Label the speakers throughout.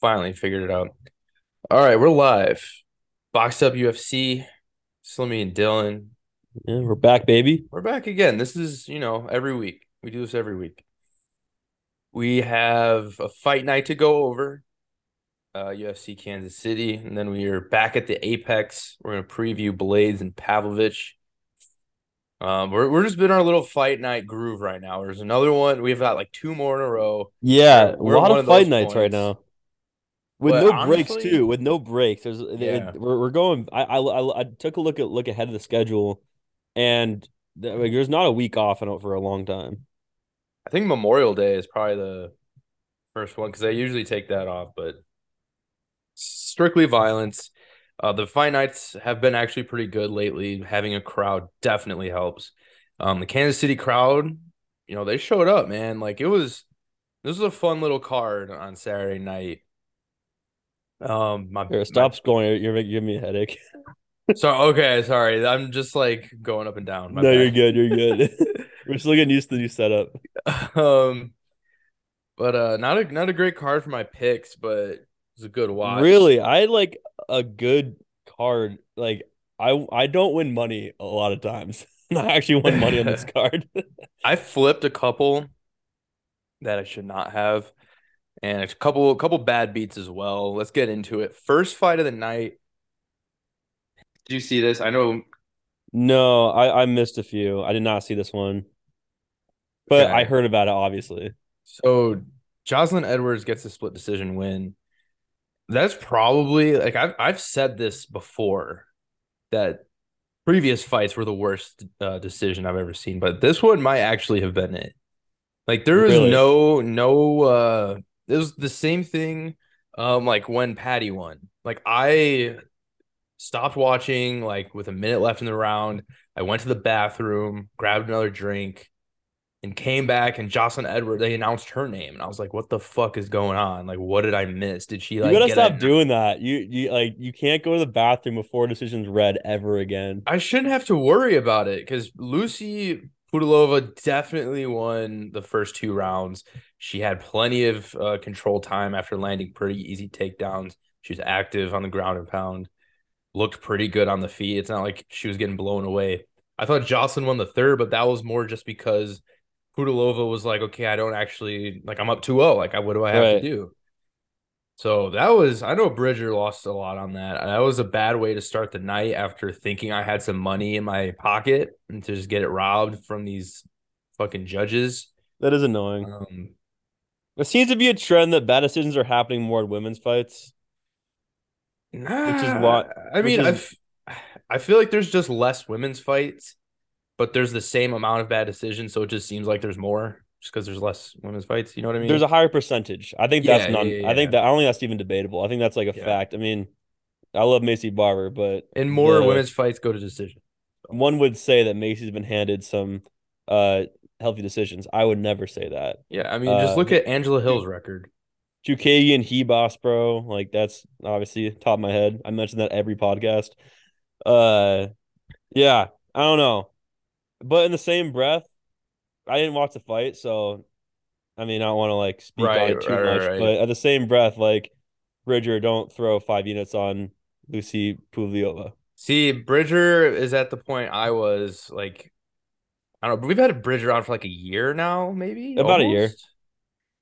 Speaker 1: Finally figured it out. All right, we're live. Boxed up UFC. Slimmy and Dylan.
Speaker 2: Yeah, we're back, baby.
Speaker 1: We're back again. This is, you know, every week. We do this every week. We have a fight night to go over. Uh, UFC Kansas City, and then we are back at the Apex. We're gonna preview Blaydes and Pavlovich. Um, we're we're just been our little fight night groove right now. There's another one. We've got like two more in a row.
Speaker 2: Yeah,
Speaker 1: We're
Speaker 2: a lot of
Speaker 1: of
Speaker 2: fight nights right now. With
Speaker 1: But
Speaker 2: no breaks too. With no breaks, there's
Speaker 1: Yeah.
Speaker 2: we're we're going. I, I I I took a look at look ahead of the schedule, and like, there's not a week off in it for a long time.
Speaker 1: I think Memorial Day is probably the first one because they usually take that off, but strictly violence. Uh, the fight nights have been actually pretty good lately. Having a crowd definitely helps. Um, the Kansas City crowd, you know, they showed up, man. Like it was, this was a fun little card on Saturday night. Um, my,
Speaker 2: Here,
Speaker 1: my-
Speaker 2: stop scrolling. You're making giving me a headache.
Speaker 1: so okay, sorry. I'm just like going up and down.
Speaker 2: No, you're good. You're good. we're still getting used to the new setup.
Speaker 1: um, but uh, not a not a great card for my picks, but it was a good watch.
Speaker 2: Really, I like a good card. Like I I don't win money a lot of times. I actually won money on this card.
Speaker 1: I flipped a couple that I should not have, and a couple a couple bad beats as well. Let's get into it. First fight of the night. Did you see this? I know.
Speaker 2: No, I I missed a few. I did not see this one, but I heard about it. Obviously,
Speaker 1: So Jocelyn Edwards gets a split decision win. That's probably like I've I've said this before that previous fights were the worst uh, decision I've ever seen, but this one might actually have been it. Like there was
Speaker 2: Really?
Speaker 1: no no uh it was the same thing um like when Patty won. Like I stopped watching like with a minute left in the round. I went to the bathroom, grabbed another drink, and came back and Jocelyn Edward they announced her name. And I was like, what the fuck is going on? Like, what did I miss? Did she like
Speaker 2: you gotta stop doing that. You you like you can't go to the bathroom before decisions read ever again.
Speaker 1: I shouldn't have to worry about it because Lucy Pudilova definitely won the first two rounds. She had plenty of uh, control time after landing pretty easy takedowns. She was active on the ground and pound, looked pretty good on the feet. It's not like she was getting blown away. I thought Jocelyn won the third, but that was more just because Pudilova was like, okay, I don't actually like I'm up 2-0. Like, what do I have
Speaker 2: Right.
Speaker 1: to do? So that was I know Bridger lost a lot on that. That was a bad way to start the night after thinking I had some money in my pocket and to just get it robbed from these fucking judges.
Speaker 2: That is annoying.
Speaker 1: Um,
Speaker 2: There seems to be a trend that bad decisions are happening more in women's fights.
Speaker 1: which
Speaker 2: is what-
Speaker 1: I mean. I
Speaker 2: is-
Speaker 1: f- I feel like there's just less women's fights, but there's the same amount of bad decisions, so it just seems like there's more just because there's less women's fights. You know what I mean?
Speaker 2: There's a higher percentage. I think that's
Speaker 1: yeah,
Speaker 2: non.
Speaker 1: yeah,
Speaker 2: I think that I don't think that's even debatable. I think that's like a
Speaker 1: Yeah.
Speaker 2: fact. I mean, I love Maycee Barber, but
Speaker 1: and more
Speaker 2: the-
Speaker 1: women's fights go to decision.
Speaker 2: one would say that Maycee's been handed some uh healthy decisions. I would never say that.
Speaker 1: Yeah, I mean, just
Speaker 2: Uh,
Speaker 1: look at Angela Hill's record.
Speaker 2: Chukagian Hebos, bro. Like that's obviously top of my head. I mentioned that every podcast. Uh yeah, I don't know. But in the same breath, I didn't watch the fight, so I mean I don't want to like speak on it too
Speaker 1: right, right,
Speaker 2: much.
Speaker 1: right.
Speaker 2: But at the same breath, like Bridger, don't throw five units on Lucy Pudilova.
Speaker 1: See, Bridger is at the point I was like, I don't know, but we've had a Bridger on for like a year now, maybe
Speaker 2: About a year.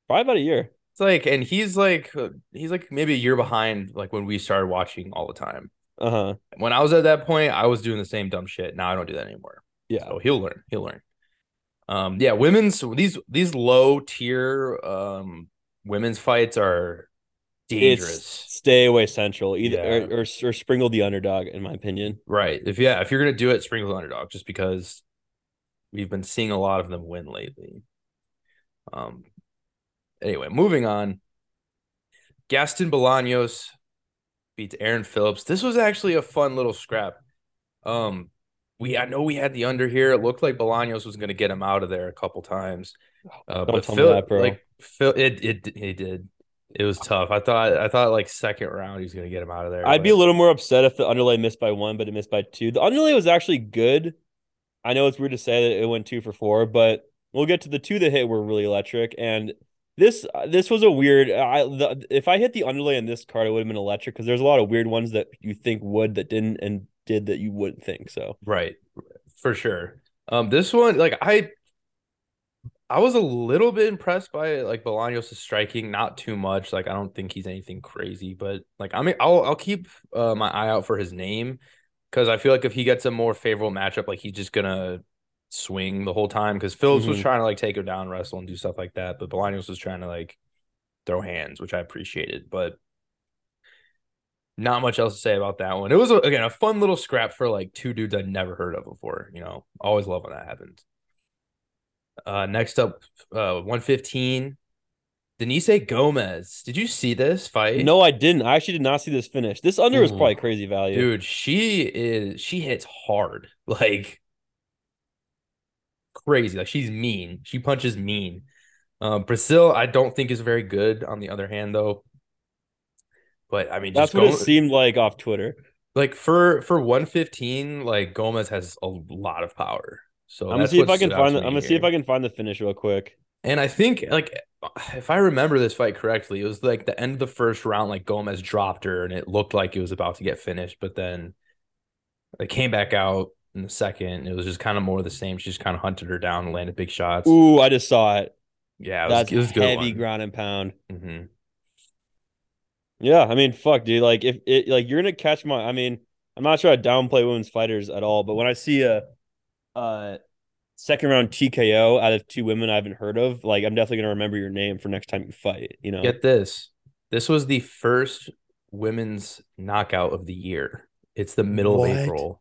Speaker 2: Probably about a year.
Speaker 1: It's like, and he's like, uh, he's like maybe a year behind, like when we started watching all the time.
Speaker 2: Uh-huh.
Speaker 1: When I was at that point, I was doing the same dumb shit. Now I don't do that anymore.
Speaker 2: Yeah.
Speaker 1: So he'll learn. He'll learn. Um, yeah, women's these these low tier um women's fights are dangerous.
Speaker 2: It's stay away central. Either
Speaker 1: Yeah.
Speaker 2: or, or or sprinkle the underdog, in my opinion.
Speaker 1: Right. If yeah, if you're gonna do it, sprinkle the underdog, just because we've been seeing a lot of them win lately. Um. Anyway, moving on. Gaston Bolaños beats Aaron Phillips. This was actually a fun little scrap. Um, we I know we had the under here. It looked like Bolaños was gonna get him out of there a couple times. Uh,
Speaker 2: Don't
Speaker 1: but
Speaker 2: tell me
Speaker 1: Phil,
Speaker 2: that, bro.
Speaker 1: like Phil, it it it did. It was tough. I thought I thought like second round he was gonna get him out of there.
Speaker 2: I'd be a little more upset if the underlay missed by one, but it missed by two. The underlay was actually good. I know it's weird to say that it went two for four, but we'll get to the two that hit were really electric. And This this was a weird. I the, if I hit the underlay in this card, it would have been electric because there's a lot of weird ones that you think would that didn't and did that you wouldn't think. So
Speaker 1: Right. For sure. Um, this one, like I I was a little bit impressed by like Bolaños' striking, not too much. Like I don't think he's anything crazy, but like I mean I'll I'll keep uh, my eye out for his name because I feel like if he gets a more favorable matchup, like he's just gonna swing the whole time. Because Phillips was
Speaker 2: Mhm.
Speaker 1: trying to like take him down, wrestle, and do stuff like that, but Bolaños was trying to like throw hands, which I appreciated, but not much else to say about that one. It was again a fun little scrap for like two dudes I'd never heard of before. You know, always love when that happens. Uh, next up, uh, one fifteen. Denise Gomez. Did you see this fight?
Speaker 2: no, I didn't. I actually did not see this finish. This under was
Speaker 1: Ooh.
Speaker 2: probably crazy value.
Speaker 1: dude. She is. She hits hard, like crazy. Like she's mean. She punches mean. Um, Brazil, I don't think is very good. On the other hand, though, but I mean,
Speaker 2: That's
Speaker 1: just
Speaker 2: what it seemed like off Twitter.
Speaker 1: like for for 115 like gomez has a lot of power so
Speaker 2: I'm gonna see if I can find. The, I'm gonna see if. I can find the finish real quick.
Speaker 1: and i think like if i remember this fight correctly it was like the end of the first round like gomez dropped her and it looked like it was about to get finished but then it came back out in the second it was just kind of more of the same she just kind of hunted her down and landed big shots
Speaker 2: Ooh, I just saw it.
Speaker 1: yeah it was,
Speaker 2: That's
Speaker 1: it was
Speaker 2: heavy ground and pound.
Speaker 1: hmm
Speaker 2: Yeah, I mean, fuck, dude. Like, if it like you're gonna catch my, I mean, I'm not sure I downplay women's fighters at all, but when I see a, uh, second round TKO out of two women I haven't heard of, like, I'm definitely gonna remember your name for next time you fight. You know,
Speaker 1: get this this was the first women's knockout of the year it's the middle
Speaker 2: What?
Speaker 1: of april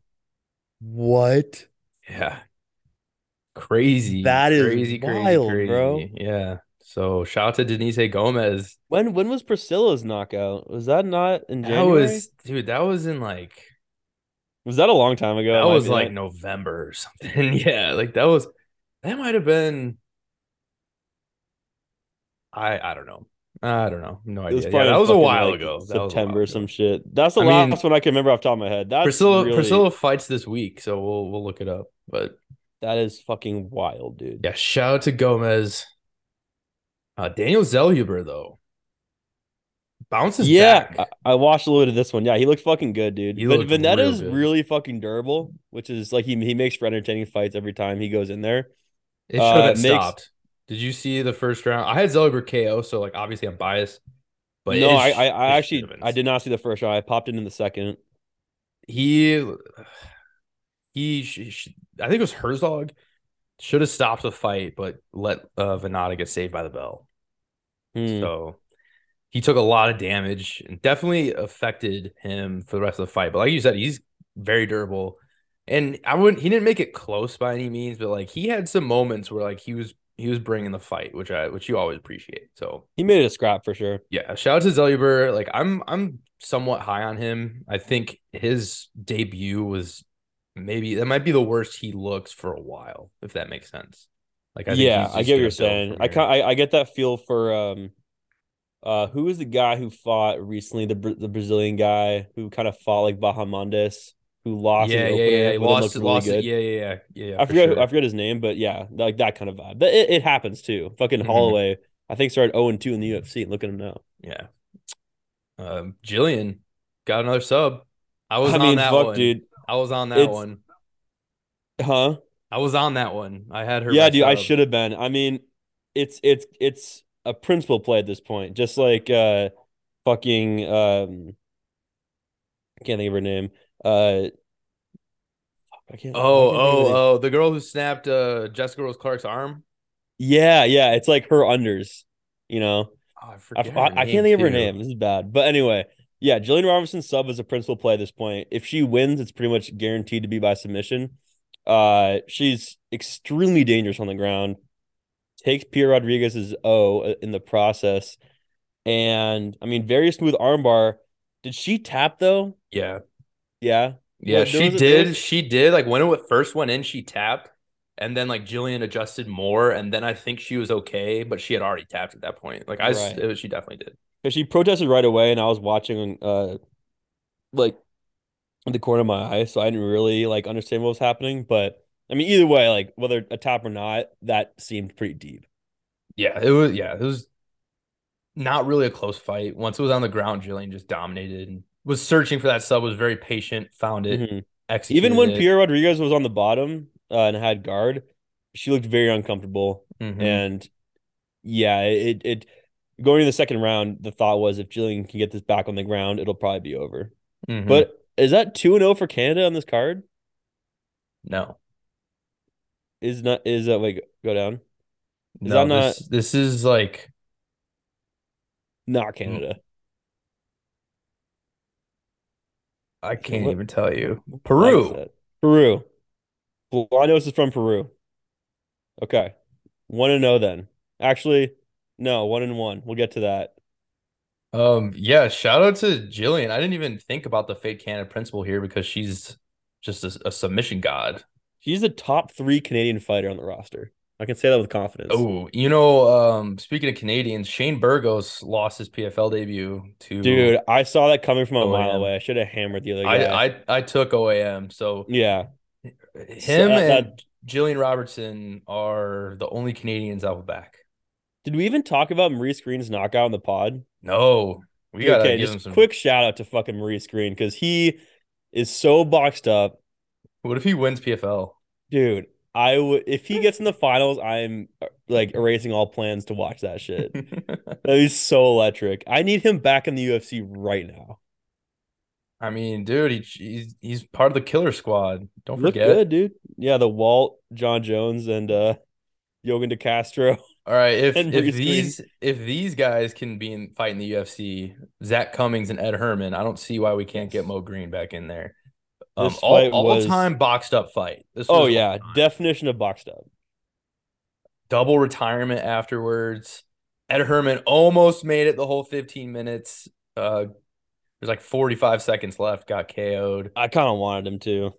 Speaker 2: what?
Speaker 1: Yeah. Crazy.
Speaker 2: That is
Speaker 1: crazy,
Speaker 2: wild,
Speaker 1: crazy,
Speaker 2: bro.
Speaker 1: Yeah. So shout out to Denise Gomez.
Speaker 2: When when was Priscilla's knockout? Was that not in January?
Speaker 1: That was dude, that was in like
Speaker 2: Was that a long time ago?
Speaker 1: that was like. November or something. yeah, like that was that might have been I I don't know. I don't know. No idea. Yeah, that was a while
Speaker 2: like,
Speaker 1: ago. That was a while
Speaker 2: September or
Speaker 1: ago.
Speaker 2: some shit. That's the
Speaker 1: I mean,
Speaker 2: last one I can remember off the top of my head. That's
Speaker 1: Priscilla
Speaker 2: really,
Speaker 1: Priscilla fights this week, so we'll we'll look it up. But
Speaker 2: That is fucking wild, dude.
Speaker 1: yeah, shout out to Gomez. Uh, Daniel Zellhuber though bounces
Speaker 2: Yeah,
Speaker 1: back.
Speaker 2: I, I watched a little bit of this one. Yeah, he looks fucking good, dude. But
Speaker 1: looked
Speaker 2: Venetta's
Speaker 1: real
Speaker 2: really fucking durable, which is like he he makes for entertaining fights every time he goes in there.
Speaker 1: It
Speaker 2: Uh,
Speaker 1: should have
Speaker 2: makes-
Speaker 1: stopped. Did you see the first round? I had Zellhuber KO, so like obviously I'm biased. But
Speaker 2: no, I I, I actually I did not see the first round. I popped in in the second.
Speaker 1: He he I think it was Herzog should have stopped the fight, but let uh, Venata get saved by the bell.
Speaker 2: Hmm.
Speaker 1: So he took a lot of damage and definitely affected him for the rest of the fight. But like you said, he's very durable. And I wouldn't he didn't make it close by any means, but like he had some moments where like he was he was bringing the fight, which I which you always appreciate. So
Speaker 2: He made it a scrap for sure.
Speaker 1: yeah, shout out to Zellhuber. Like I'm I'm somewhat high on him. I think his debut was maybe that might be the worst he looks for a while, if that makes sense. Like think
Speaker 2: yeah, I get what you're saying. I I, I get that feel for um uh who was the guy who fought recently the the Brazilian guy who kind of fought like Bahamondes who lost
Speaker 1: yeah, yeah, yeah. He lost,
Speaker 2: really
Speaker 1: lost
Speaker 2: good.
Speaker 1: it. Yeah, yeah, yeah, yeah.
Speaker 2: I
Speaker 1: for
Speaker 2: forget
Speaker 1: sure.
Speaker 2: I forget his name, but yeah, like that kind of vibe. But it, it happens too. Fucking
Speaker 1: Mhm.
Speaker 2: Holloway, I think started 0 and 2 in the UFC. Look at him now.
Speaker 1: Yeah. Um, Jillian got another sub. I was
Speaker 2: I
Speaker 1: on that
Speaker 2: fuck,
Speaker 1: one.
Speaker 2: dude.
Speaker 1: I was on that
Speaker 2: It's-
Speaker 1: one.
Speaker 2: Huh?
Speaker 1: I was on that one. I had her.
Speaker 2: Yeah, dude, I should have been. I mean, it's it's it's a principal play at this point. Just like uh fucking um I can't think of her name. Uh I can't
Speaker 1: Oh,
Speaker 2: I can't think of her
Speaker 1: oh,
Speaker 2: name.
Speaker 1: oh! The girl who snapped uh, Jessica Rose Clark's arm.
Speaker 2: Yeah, yeah, it's like her unders, you know.
Speaker 1: Oh, I
Speaker 2: I,
Speaker 1: forget.
Speaker 2: I, I can't think of her name. This is bad. But anyway, yeah, Jillian Robertson sub is a principal play at this point. If she wins, it's pretty much guaranteed to be by submission. Uh, she's extremely dangerous on the ground. Takes Piera Rodriguez's O uh, in the process, and I mean, very smooth armbar. Did she tap though?
Speaker 1: Yeah,
Speaker 2: Yeah,
Speaker 1: yeah,
Speaker 2: there
Speaker 1: she
Speaker 2: was a- there
Speaker 1: did. She did. Like when it first went in, she tapped, and then like Jillian adjusted more, and then I think she was okay, but she had already tapped at that point. Like I,
Speaker 2: Right.
Speaker 1: it was, she definitely did.
Speaker 2: Because she protested right away, and I was watching, uh, like, in the corner of my eye, so I didn't really like understand what was happening. But I mean, either way, like whether a tap or not, that seemed pretty deep.
Speaker 1: Yeah, it was. Yeah, it was. not really a close fight. Once it was on the ground, Jillian just dominated and was searching for that sub, was very patient, found it,
Speaker 2: Mhm.
Speaker 1: executed
Speaker 2: Even when
Speaker 1: it.
Speaker 2: Piera Rodriguez was on the bottom uh, and had guard, she looked very uncomfortable.
Speaker 1: Mhm.
Speaker 2: And yeah, it it going to the second round, the thought was if Jillian can get this back on the ground, it'll probably be over.
Speaker 1: Mhm.
Speaker 2: But is that 2 and 0 for Canada on this card?
Speaker 1: no,
Speaker 2: Is not is that like go down? Is
Speaker 1: no,
Speaker 2: not-
Speaker 1: this, this is like
Speaker 2: Not Canada.
Speaker 1: I can't
Speaker 2: What-
Speaker 1: even tell you. Peru.
Speaker 2: Peru. Know this is from Peru. Okay. One and no then. Actually, no, one and one. We'll get to that.
Speaker 1: Um, yeah, shout out to Jillian. I didn't even think about the Fate Canada principle here because she's just a, a submission god.
Speaker 2: She's the top three Canadian fighter on the roster. I can say that with confidence.
Speaker 1: Oh, you know, um, speaking of Canadians, Shane Burgos lost his PFL debut to
Speaker 2: Dude, I saw that coming from a
Speaker 1: Oh,
Speaker 2: mile away. I should have hammered the other guy.
Speaker 1: I, I I took OAM. So
Speaker 2: yeah.
Speaker 1: him
Speaker 2: that-
Speaker 1: and Jillian Robertson are the only Canadians out the back.
Speaker 2: Did we even talk about Maurice Greene's knockout in the pod?
Speaker 1: No, we gotta
Speaker 2: okay,
Speaker 1: give him
Speaker 2: just
Speaker 1: some.
Speaker 2: quick shout out to fucking Maurice Green because he is so boxed up.
Speaker 1: What if he wins PFL?
Speaker 2: Dude, I would if he gets in the finals, I'm uh, like erasing all plans to watch that shit. That is so electric. I need him back in the UFC right now.
Speaker 1: I mean, dude, he, he's he's part of the killer squad. Don't
Speaker 2: Look
Speaker 1: forget.
Speaker 2: good, dude. Yeah, the Walt, Jon Jones, and uh Yorgan De Castro.
Speaker 1: All right, if if these if these guys can be in fighting the UFC, Zak Cummings and Ed Herman, I don't see why we can't get Mo Greene back in there. Um,
Speaker 2: This
Speaker 1: all all
Speaker 2: was-
Speaker 1: time boxed up fight. This
Speaker 2: Oh yeah, definition of boxed up.
Speaker 1: double retirement afterwards. Ed Herman almost made it the whole 15 minutes. Uh, there's like 45 seconds left. Got KO'd.
Speaker 2: I kind of wanted him to.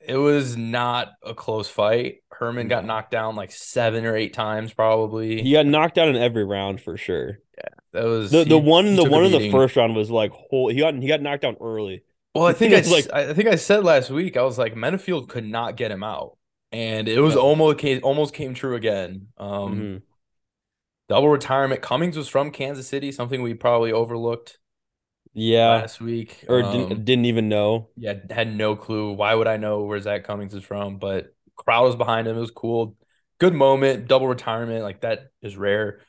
Speaker 1: It was not a close fight. Herman got knocked down like seven or eight times, probably.
Speaker 2: He got knocked out in every round for sure.
Speaker 1: Yeah, that was
Speaker 2: The the
Speaker 1: he-
Speaker 2: one
Speaker 1: he
Speaker 2: the one in the first round was like whole he got he got knocked down early.
Speaker 1: Well, I think I,
Speaker 2: like-
Speaker 1: I think I said last week I was like Menafield could not get him out, and it was
Speaker 2: No.
Speaker 1: almost came almost came true again. Um,
Speaker 2: Mhm.
Speaker 1: double retirement. Cummings was from Kansas City, something we probably overlooked
Speaker 2: Yeah.
Speaker 1: last week.
Speaker 2: Or
Speaker 1: Um,
Speaker 2: didn't didn't even know.
Speaker 1: yeah, had no clue. Why would I know where Zak Cummings is from? But crowd was behind him. It was cool. Good moment. Double retirement. Like that is rare.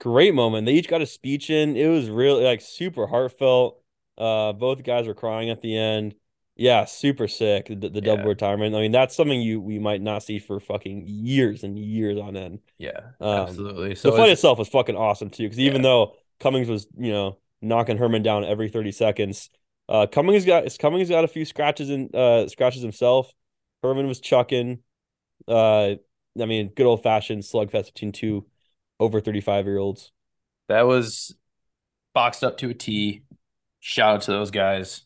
Speaker 2: Great moment. They each got a speech in. It was really like super heartfelt. Uh both guys were crying at the end. Yeah, super sick. The, the double
Speaker 1: Yeah.
Speaker 2: retirement. I mean, that's something you we might not see for fucking years and years on end.
Speaker 1: Yeah,
Speaker 2: Um,
Speaker 1: absolutely. So
Speaker 2: the fight itself was fucking awesome too, because even
Speaker 1: Yeah.
Speaker 2: though Cummings was, you know, knocking Herman down every 30 seconds, uh Cummings got Cummings got a few scratches and uh scratches himself. Herman was chucking. Uh I mean, good old fashioned slugfest between two over 35 year olds.
Speaker 1: that was boxed up to a T. Shout out to those guys.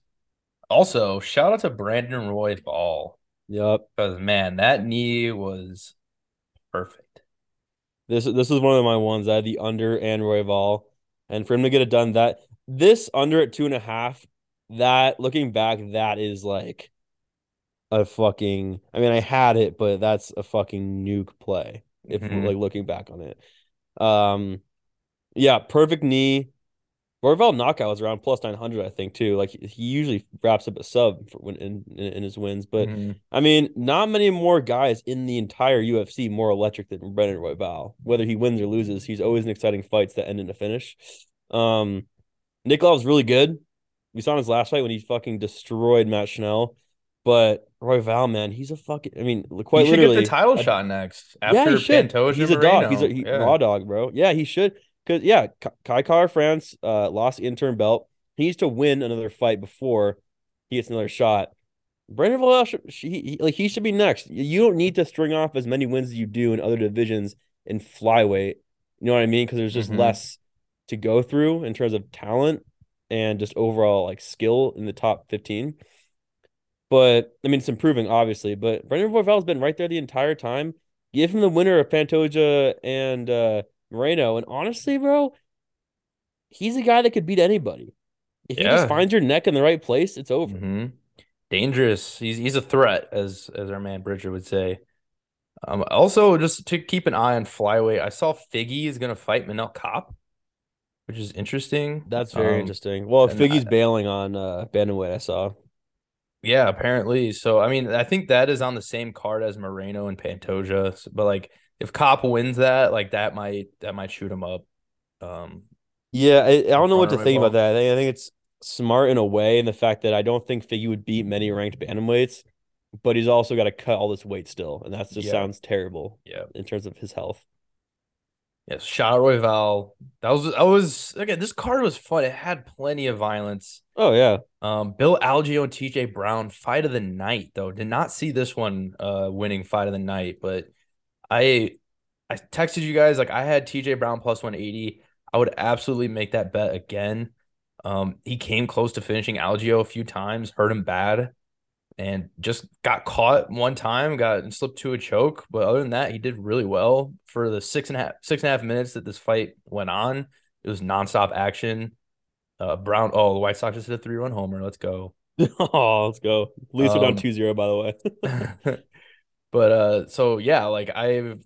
Speaker 1: Also, shout out to Brandon Royval
Speaker 2: Yep.
Speaker 1: because man, that knee was perfect.
Speaker 2: This this is one of my ones. I had the under and Roy Ball. And for him to get it done that this under at two and a half, that looking back, that is like a fucking I mean, I had it, but that's a fucking nuke play. If
Speaker 1: Mhm.
Speaker 2: like looking back on it. Um yeah, perfect knee. Royval knockout was around plus nine hundred, I think, too. Like he usually wraps up a sub for when in, in, in his wins, but
Speaker 1: Mhm.
Speaker 2: I mean, not many more guys in the entire UFC more electric than Brandon Royval. Whether he wins or loses, he's always in exciting fights that end in a finish. Um, Nicolau's really good. We saw in his last fight when he fucking destroyed Matt Schnell. But Royval, man, he's a fucking. I mean, quite
Speaker 1: he should
Speaker 2: literally
Speaker 1: get the title
Speaker 2: a-
Speaker 1: shot next
Speaker 2: yeah, he should.
Speaker 1: Pantoja.
Speaker 2: He's a dog. He's a
Speaker 1: Moreno.
Speaker 2: he,
Speaker 1: Yeah.
Speaker 2: raw dog, bro. Yeah, he should. Cause yeah, Kai Kara-France uh lost the interim belt. He needs to win another fight before he gets another shot. Brandon should he, he- like he should be next. You don't need to string off as many wins as you do in other divisions in flyweight. You know what I mean? Because there's just
Speaker 1: Mhm.
Speaker 2: less to go through in terms of talent and just overall like skill in the top 15. But I mean, it's improving, obviously. But Brandon Royval's been right there the entire time. Give him the winner of Pantoja and uh, Moreno. And honestly, bro, he's a guy that could beat anybody. If he just finds your neck in the right place, it's over.
Speaker 1: Mhm. Dangerous. He's he's a threat, as as our man Bridger would say. Um, also just to keep an eye on flyweight, I saw Figgy is gonna fight Manel Kape. Which is interesting.
Speaker 2: That's very
Speaker 1: Um,
Speaker 2: interesting. Well,
Speaker 1: and I-
Speaker 2: Figgy's bailing on uh Bantamweight, I saw.
Speaker 1: Yeah, apparently. So I mean, I think that is on the same card as Moreno and Pantoja. S- But like, if Kape wins that, like that might that might shoot him up. Um,
Speaker 2: Yeah, I, I don't know what to think about that. I think, I think it's smart in a way in the fact that I don't think Figgy would beat many ranked bantamweights, but he's also got to cut all this weight still, and that just
Speaker 1: Yeah.
Speaker 2: sounds terrible
Speaker 1: yeah,
Speaker 2: in terms of his health.
Speaker 1: Yes. Shot Royval. That was I was again. This card was fun. It had plenty of violence.
Speaker 2: Oh yeah,
Speaker 1: Um, Bill Algeo and TJ Brown fight of the night though. Did not see this one uh winning fight of the night, but I I texted you guys like I had TJ Brown plus 180. I would absolutely make that bet again. Um, he came close to finishing Algeo a few times, hurt him bad, and just got caught one time, got slipped to a choke. But other than that, he did really well for the six and a half six and a half minutes that this fight went on. It was nonstop action. Uh, Brown. Oh, the White Sox just hit a three run homer. Let's go.
Speaker 2: oh let's go. Leafs are down
Speaker 1: Um,
Speaker 2: 2-0, by the way.
Speaker 1: but uh, so yeah, like I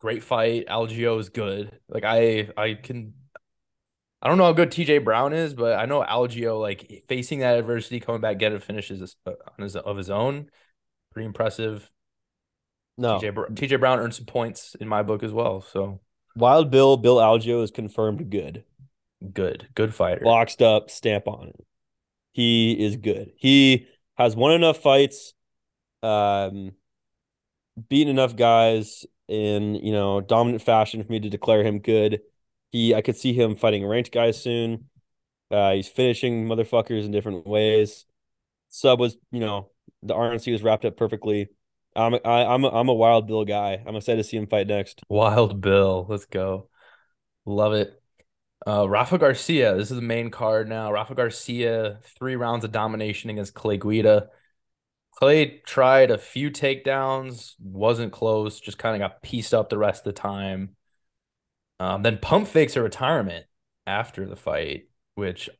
Speaker 1: great fight. Algeo is good. Like I I can. I don't know how good TJ Brown is, but I know Algeo like facing that adversity, coming back, getting finishes uh, on his of his own, pretty impressive.
Speaker 2: no,
Speaker 1: TJ, TJ Brown earned some points in my book as well. So
Speaker 2: Wild Bill Bill Algeo is confirmed good.
Speaker 1: good, good fighter.
Speaker 2: Boxed up, stamp on it. He is good. He has won enough fights, um, beaten enough guys in you know dominant fashion for me to declare him good. He, I could see him fighting ranked guys soon. Uh, he's finishing motherfuckers in different ways. Sub was, you know, the RNC was wrapped up perfectly. I'm, I, I'm, a, I'm a Wild Bill guy. I'm excited to see him fight next.
Speaker 1: Wild Bill, let's go. Love it. Uh, Rafa Garcia, this is the main card now. Rafa Garcia, three rounds of domination against Clay Guida. Clay tried a few takedowns, wasn't close, just kind of got pieced up the rest of the time. Um, then pump fakes a retirement after the fight, which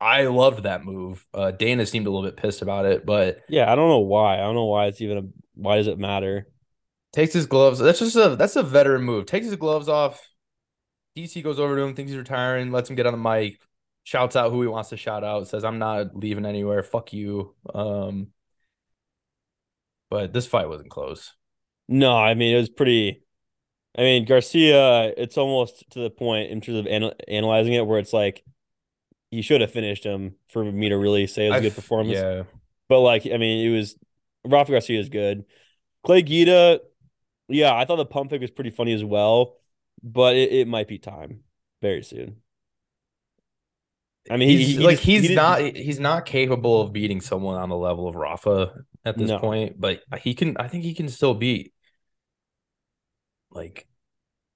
Speaker 1: I loved that move. Uh, Dana seemed a little bit pissed about it, but
Speaker 2: Yeah, I don't know why. I don't know why it's even a. Why does it matter?
Speaker 1: takes his gloves. That's just a that's a veteran move. Takes his gloves off. DC goes over to him, thinks he's retiring, lets him get on the mic, shouts out who he wants to shout out, says, I'm not leaving anywhere. Fuck you. Um, but this fight wasn't close.
Speaker 2: No, I mean it was pretty. I mean Garcia, it's almost to the point in terms of anal- analyzing it where it's like he should have finished him for me to really say it was a good
Speaker 1: f-
Speaker 2: performance.
Speaker 1: Yeah.
Speaker 2: But like, I mean, it was Rafa Garcia is good. Clay Guida, yeah, I thought the pump fake was pretty funny as well, but it, it might be time very soon. I mean,
Speaker 1: he's
Speaker 2: he
Speaker 1: like
Speaker 2: just-
Speaker 1: he's
Speaker 2: he
Speaker 1: not he's not capable of beating someone on the level of Rafa at this
Speaker 2: No.
Speaker 1: point, but he can I think he can still beat like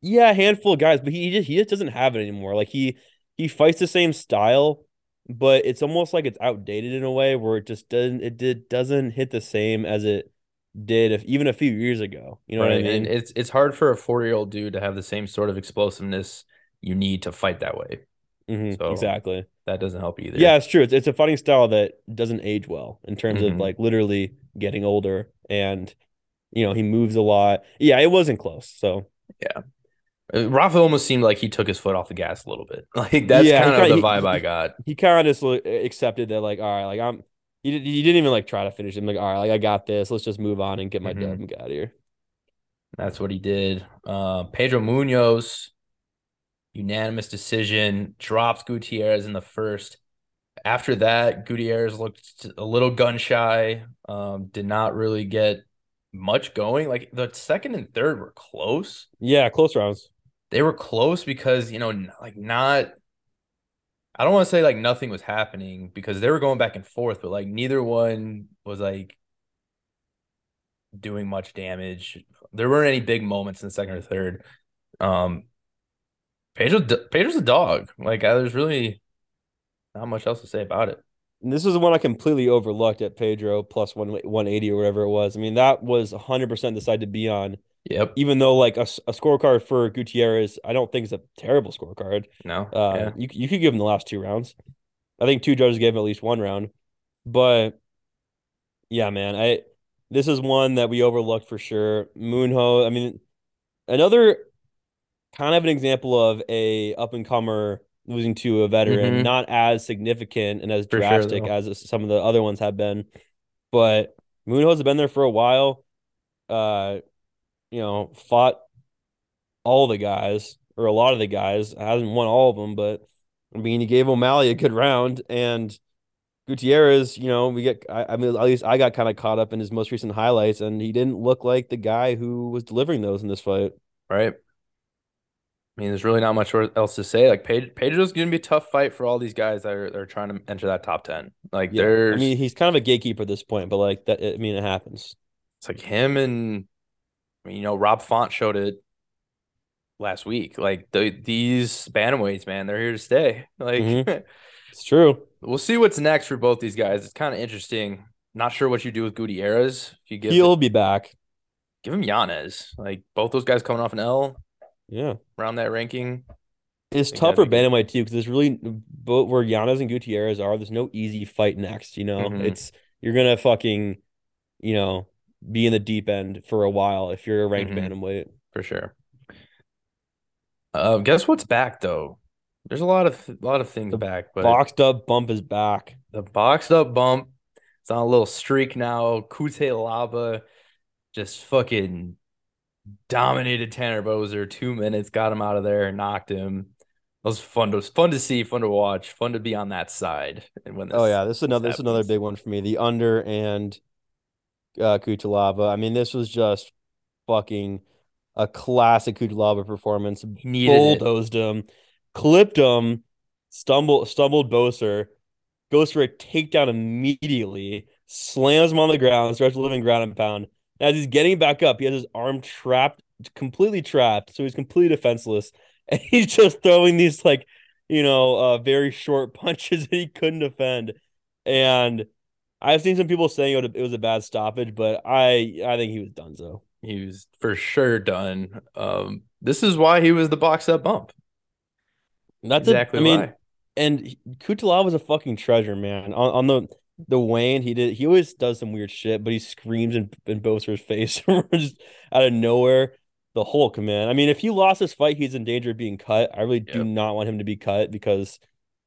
Speaker 2: Yeah, a handful of guys, but he just he just doesn't have it anymore. Like he he fights the same style, but it's almost like it's outdated in a way where it just doesn't it did doesn't hit the same as it did if even a few years ago. You know what I mean?
Speaker 1: and it's it's hard for a 40-year-old dude to have the same sort of explosiveness you need to fight that way.
Speaker 2: Mhm,
Speaker 1: so-
Speaker 2: exactly.
Speaker 1: That doesn't help either.
Speaker 2: Yeah, it's true. It's it's a fighting style that doesn't age well in terms of
Speaker 1: Mhm.
Speaker 2: like literally getting older and you know, he moves a lot. Yeah, it wasn't close. So
Speaker 1: yeah, Rafa almost seemed like he took his foot off the gas a little bit. Like that's
Speaker 2: Yeah,
Speaker 1: kind of the
Speaker 2: he-
Speaker 1: vibe I got.
Speaker 2: he kind of just accepted that like, all right, like I'm he, he didn't even like try to finish him. Like, all right, like I got this. Let's just move on and get my
Speaker 1: Mhm.
Speaker 2: dub and get out of here.
Speaker 1: That's what he did. Uh, Pedro Munhoz, unanimous decision, drops Gutierrez in the first. After that, Gutierrez looked a little gun shy. Um, did not really get much going. Like the second and third were close.
Speaker 2: Yeah, close rounds.
Speaker 1: They were close because you know, like not. I don't want to say like nothing was happening because they were going back and forth, but like neither one was like doing much damage. There weren't any big moments in the second or third. Um, Pedro, Pedro's a dog. Like there's really not much else to say about it.
Speaker 2: And this is the one I completely overlooked at Pedro plus one 180 or whatever it was. I mean, that was 100% the side to be on,
Speaker 1: Yep.
Speaker 2: even though like a, a scorecard for Gutierrez, I don't think is a terrible scorecard.
Speaker 1: No.
Speaker 2: Uh,
Speaker 1: yeah.
Speaker 2: you you could give him the last two rounds. I think two judges gave him at least one round, but yeah, man, I this is one that we overlooked for sure. Munhoz, I mean, another kind of an example of a up and comer losing to a veteran,
Speaker 1: Mhm.
Speaker 2: not as significant and as
Speaker 1: For
Speaker 2: drastic
Speaker 1: though.
Speaker 2: as some of the other ones have been. But Munhoz has been there for a while. Uh, you know, fought all the guys or a lot of the guys. Hasn't won all of them, but I mean, he gave O'Malley a good round and Gutierrez, you know, we get, I, I mean, at least I got kind of caught up in his most recent highlights and he didn't look like the guy who was delivering those in this fight.
Speaker 1: right? I mean, there's really not much else to say. Like Pedro, Pedro's going to be a tough fight for all these guys that are, that are trying to enter that top 10. Like
Speaker 2: Yeah.
Speaker 1: there's
Speaker 2: I mean, he's kind of a gatekeeper at this point, but like that, I mean, it happens.
Speaker 1: it's like him and I mean, you know, Rob Font showed it last week. Like the these bantamweights, man, they're here to stay. Like
Speaker 2: Mhm. It's true.
Speaker 1: we'll see what's next for both these guys. It's kind of interesting. Not sure what you do with Gutierrez. If you give
Speaker 2: He'll be back.
Speaker 1: give him Yanez. Like both those guys coming off an L
Speaker 2: Yeah.
Speaker 1: around that ranking.
Speaker 2: It's tough for
Speaker 1: that'd be good.
Speaker 2: bantamweight too because there's really both where Yanez and Gutierrez are. There's no easy fight next. You know,
Speaker 1: Mhm.
Speaker 2: it's you're gonna fucking, you know, be in the deep end for a while if you're a ranked
Speaker 1: Mhm.
Speaker 2: bantamweight.
Speaker 1: for sure. Uh, guess what's back though? There's a lot of a lot of things
Speaker 2: The
Speaker 1: back, but
Speaker 2: Boxed up bump is back.
Speaker 1: the boxed up bump. It's on a little streak now. Cutelaba just fucking dominated Tanner Boser. Two minutes, got him out of there, knocked him. It was fun to fun to see, fun to watch, fun to be on that side. And when this,
Speaker 2: Oh yeah, this is another this is another big one for me. The under and uh Cutelaba. I mean, this was just fucking a classic Cutelaba performance.
Speaker 1: he needed it.
Speaker 2: Bulldozed him, clipped him, stumbled stumbled Boser, goes for a takedown immediately, slams him on the ground, starts living ground and pound. As he's getting back up, he has his arm trapped, completely trapped, so he's completely defenseless, and he's just throwing these like, you know, uh, very short punches that he couldn't defend. And I've seen some people saying it was a bad stoppage, but I I think he was done so.
Speaker 1: He was for sure done. Um, this is why he was the box up bump.
Speaker 2: That's
Speaker 1: exactly
Speaker 2: a, I mean,
Speaker 1: why.
Speaker 2: and Cutelaba was a fucking treasure, man. On, on the the Wayne, he did he always does some weird shit, but he screams in, in Boser's face just out of nowhere. The Hulk, man. I mean, if he lost this fight, he's in danger of being cut. I really do not want him to be cut because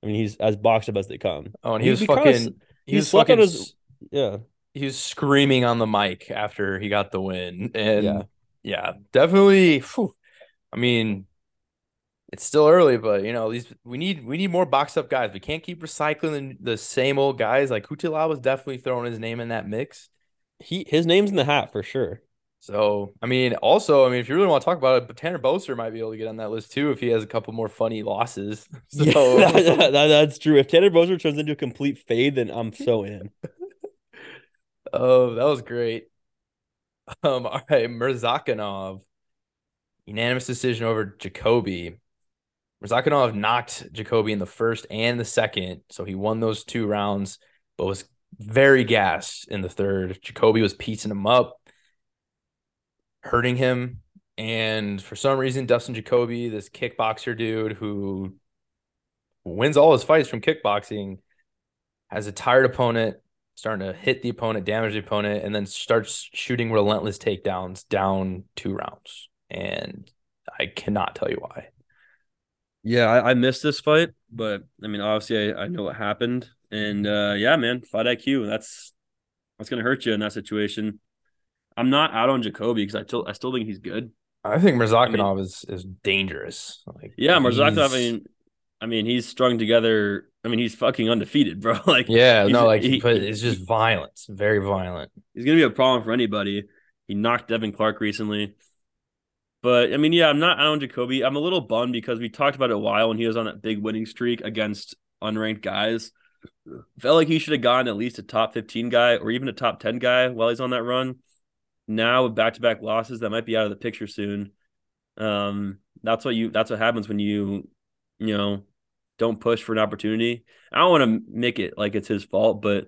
Speaker 2: I mean he's as boxed up as they come.
Speaker 1: Oh, and he, was
Speaker 2: he kinda
Speaker 1: fucking. he
Speaker 2: he
Speaker 1: was fucking.
Speaker 2: his- Yeah.
Speaker 1: he was screaming on the mic after he got the win, and
Speaker 2: Yeah.
Speaker 1: yeah, definitely. phew. I mean, it's still early, but you know, these we need we need more box up guys. We can't keep recycling the same old guys. Like Cutelaba was definitely throwing his name in that mix.
Speaker 2: He his name's in the hat for sure.
Speaker 1: So I mean, also, I mean, if you really want to talk about it, Tanner Boser might be able to get on that list too if he has a couple more funny losses. So
Speaker 2: Yeah, that- that- that's true. If Tanner Boser turns into a complete fade, then I'm so in.
Speaker 1: Oh, that was great. Um, all right, Murzakanov, unanimous decision over Jacoby. Murzakanov knocked Jacoby in the first and the second, so he won those two rounds, but was very gassed in the third. Jacoby was piecing him up, hurting him, and for some reason, Dustin Jacoby, this kickboxer dude who wins all his fights from kickboxing, has a tired opponent starting to hit the opponent, damage the opponent, and then starts shooting relentless takedowns down two rounds. And I cannot tell you why.
Speaker 2: Yeah, I, I missed this fight, but I mean, obviously, I, I know what happened, and uh, yeah, man, fight IQ. That's that's gonna hurt you in that situation. I'm not out on Jacoby because I still I still think he's good.
Speaker 1: I think Murzakanov is is dangerous. Like
Speaker 2: Yeah, Marzakov. I mean, I mean, he's strung together. I mean, he's fucking undefeated, bro. Like,
Speaker 1: yeah, no, like,
Speaker 2: he-
Speaker 1: but it's just violence, very violent.
Speaker 2: he's gonna be a problem for anybody. He knocked Devin Clark recently. But I mean, yeah, I'm not out on Jacoby. I'm a little bummed because we talked about it a while when he was on that big winning streak against unranked guys. Felt like he should have gotten at least a top 15 guy or even a top 10 guy while he's on that run. Now with back to back losses, that might be out of the picture soon. Um, that's what you that's what happens when you, you know, don't push for an opportunity. I don't want to make it like it's his fault, but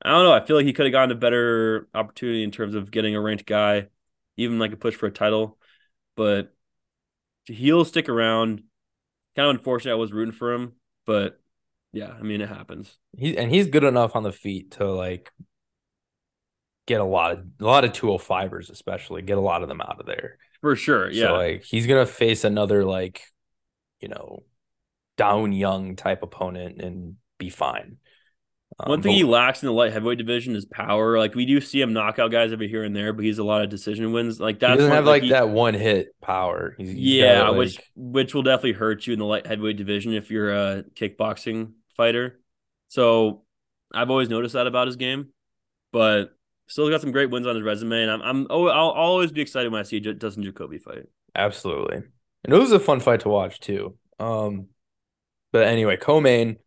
Speaker 2: I don't know. I feel like he could have gotten a better opportunity in terms of getting a ranked guy, even like a push for a title. But he'll stick around. Kind of unfortunate. I was rooting for him, but yeah, I mean it happens.
Speaker 1: He and he's good enough on the feet to like get a lot of a lot of 205ers, especially get a lot of them out of there.
Speaker 2: For sure. Yeah.
Speaker 1: So like he's gonna face another like, you know, down young type opponent and be fine.
Speaker 2: Um, One thing but, he lacks in the light heavyweight division is power. Like we do see him knock out guys every here and there, but he's a lot of decision wins. Like that
Speaker 1: doesn't have like, he, that one hit power.
Speaker 2: He's, he's yeah, got, like, which which will definitely hurt you in the light heavyweight division if you're a kickboxing fighter. So I've always noticed that about his game, but still got some great wins on his resume, and I'm I'm oh, I'll, I'll always be excited when I see a Dustin Jacoby fight.
Speaker 1: Absolutely, and it was a fun fight to watch too. Um, but anyway, co-main.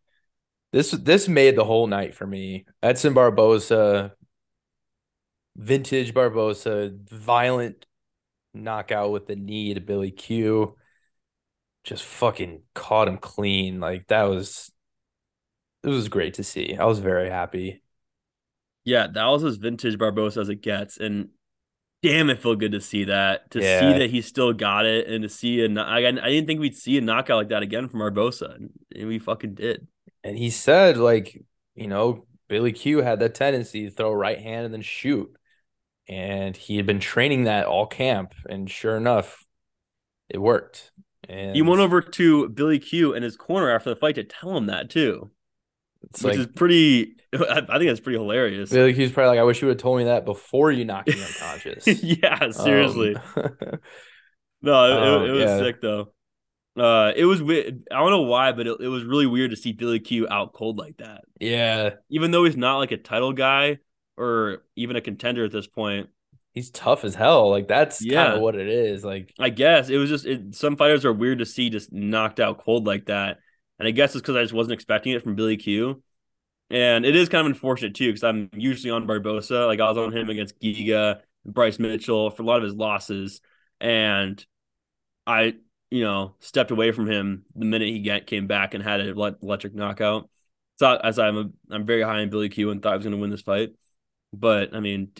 Speaker 1: This this made the whole night for me. Edson Barboza, vintage Barboza, violent knockout with the knee to Billy Q. Just fucking caught him clean. Like that was it was great to see. I was very happy.
Speaker 2: Yeah, that was as vintage Barboza as it gets. And damn, it felt good to see that. To yeah. see that he still got it and to see a I, I didn't think we'd see a knockout like that again from Barboza. And we fucking did.
Speaker 1: And he said, like, you know, Billy Q had that tendency to throw right hand and then shoot. And he had been training that all camp. And sure enough, it worked. And
Speaker 2: he went over to Billy Q in his corner after the fight to tell him that too. It's which like, is pretty. I think that's pretty hilarious.
Speaker 1: Billy Q's probably like, I wish you would have told me that before you knocked me unconscious.
Speaker 2: yeah, seriously. Um, no, it, um, it was yeah. sick though. Uh, it was weird. I don't know why, but it, it was really weird to see Billy Q out cold like that.
Speaker 1: Yeah,
Speaker 2: even though he's not like a title guy or even a contender at this point,
Speaker 1: he's tough as hell. Like that's yeah. kind of what it is. Like
Speaker 2: I guess it was just it, some fighters are weird to see just knocked out cold like that, and I guess it's because I just wasn't expecting it from Billy Q. And it is kind of unfortunate too, because I'm usually on Barboza. Like I was on him against Giga, Bryce Mitchell for a lot of his losses, and I you know, stepped away from him the minute he get, came back and had an electric knockout. So as I'm a, I'm very high on Billy Q and thought I was going to win this fight, but I mean,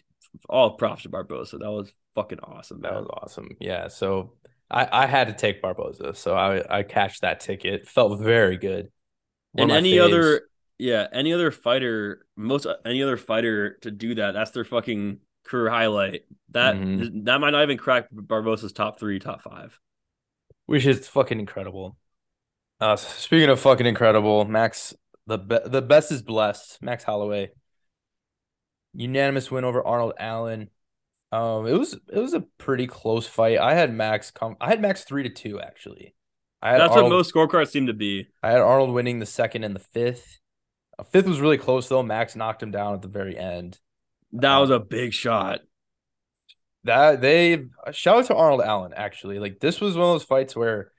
Speaker 2: all props to Barboza. That was fucking awesome.
Speaker 1: Man. That was awesome. Yeah. So I I had to take Barboza, so I I cashed that ticket. Felt very good.
Speaker 2: One and any faves. other yeah, any other fighter, most any other fighter to do that, that's their fucking career highlight. That mm-hmm. that might not even crack Barboza's top three, top five
Speaker 1: which is fucking incredible. Uh, speaking of fucking incredible, Max, the be- the best is blessed. Max Holloway, unanimous win over Arnold Allen. Um, it was it was a pretty close fight. I had Max come. I had Max three to two actually.
Speaker 2: I That's Arnold, what most scorecards seem to be.
Speaker 1: I had Arnold winning the second and the fifth. Uh, fifth was really close though. Max knocked him down at the very end.
Speaker 2: That um, was a big shot
Speaker 1: that they shout out to Arnold Allen actually. Like this was one of those fights where,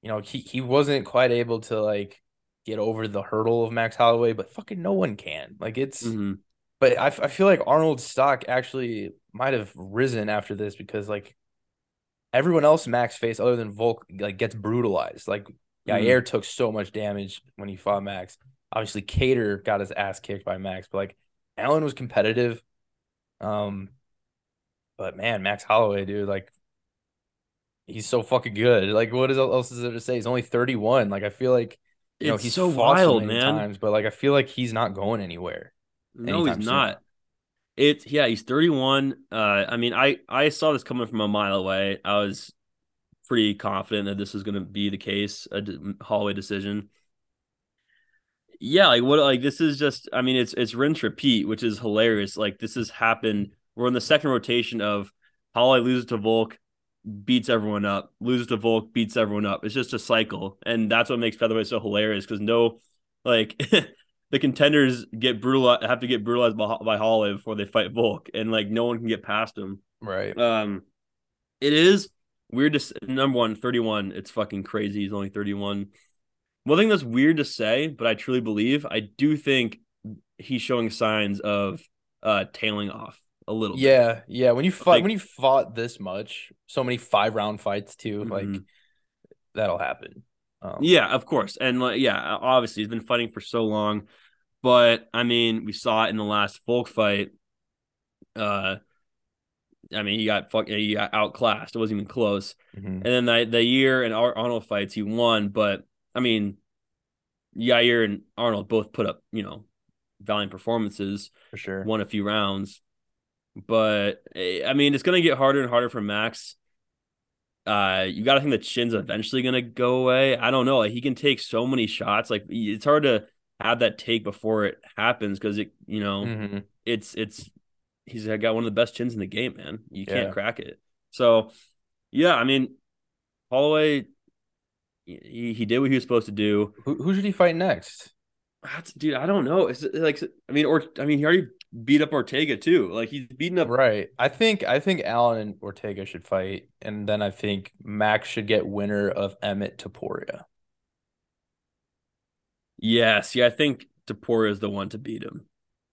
Speaker 1: you know, he he wasn't quite able to like get over the hurdle of Max Holloway, but fucking no one can. Like it's, mm-hmm. but I I feel like Arnold's stock actually might have risen after this because like everyone else Max faced other than Volk like gets brutalized. Like Yair mm-hmm. took so much damage when he fought Max. Obviously, Kattar got his ass kicked by Max, but like Allen was competitive. Um, but man, Max Holloway, dude, like he's so fucking good. Like, what else is there to say? He's only 31. Like, I feel like you know he's so wild, man. Times, but like I feel like he's not going anywhere.
Speaker 2: No, he's soon. not. It's yeah, he's 31. Uh, I mean, I I saw this coming from a mile away. I was pretty confident that this was going to be the case, a Holloway decision. Yeah, like what? Like this is just. I mean, it's it's rinse repeat, which is hilarious. Like this has happened we're in the second rotation of Holly loses to Volk, beats everyone up, loses to Volk, beats everyone up. It's just a cycle, and that's what makes featherweight so hilarious because no, like the contenders get brutalized, have to get brutalized by, by Holloway before they fight Volk, and like no one can get past him.
Speaker 1: Right.
Speaker 2: Um, it is weird to number one 31. It's fucking crazy. He's only 31. One thing that's weird to say, but I truly believe I do think he's showing signs of uh tailing off a little.
Speaker 1: Yeah, bit. yeah. When you fought, like, when you fought this much, so many five round fights too, mm-hmm. like that'll happen.
Speaker 2: Um, yeah, of course, and like, yeah, obviously he's been fighting for so long, but I mean, we saw it in the last Volk fight. Uh, I mean, he got fuck, he got outclassed. It wasn't even close. Mm-hmm. And then the the Yair and Arnold fights, he won. But I mean, Yair and Arnold both put up, you know, valiant performances.
Speaker 1: For sure,
Speaker 2: won a few rounds. But eh, I mean, it's going to get harder and harder for Max. Uh, you got to think the chin's eventually gonna go away. I don't know. Like he can take so many shots. Like it's hard to have that take before it happens because it, you know,
Speaker 1: Mm-hmm.
Speaker 2: it's it's he's got one of the best chins in the game, man. You can't
Speaker 1: Yeah.
Speaker 2: crack it. So, yeah, I mean, Holloway, he, he did what he was supposed to do.
Speaker 1: Who, who should he fight next?
Speaker 2: That's, dude, I don't know. It's like, I mean, or I mean, he already beat up Ortega too. Like he's beating up.
Speaker 1: Right. I think I think Allen and Ortega should fight, and then I think Max should get winner of Emmett Topuria.
Speaker 2: Yes, yeah, I think Topuria is the one to beat him.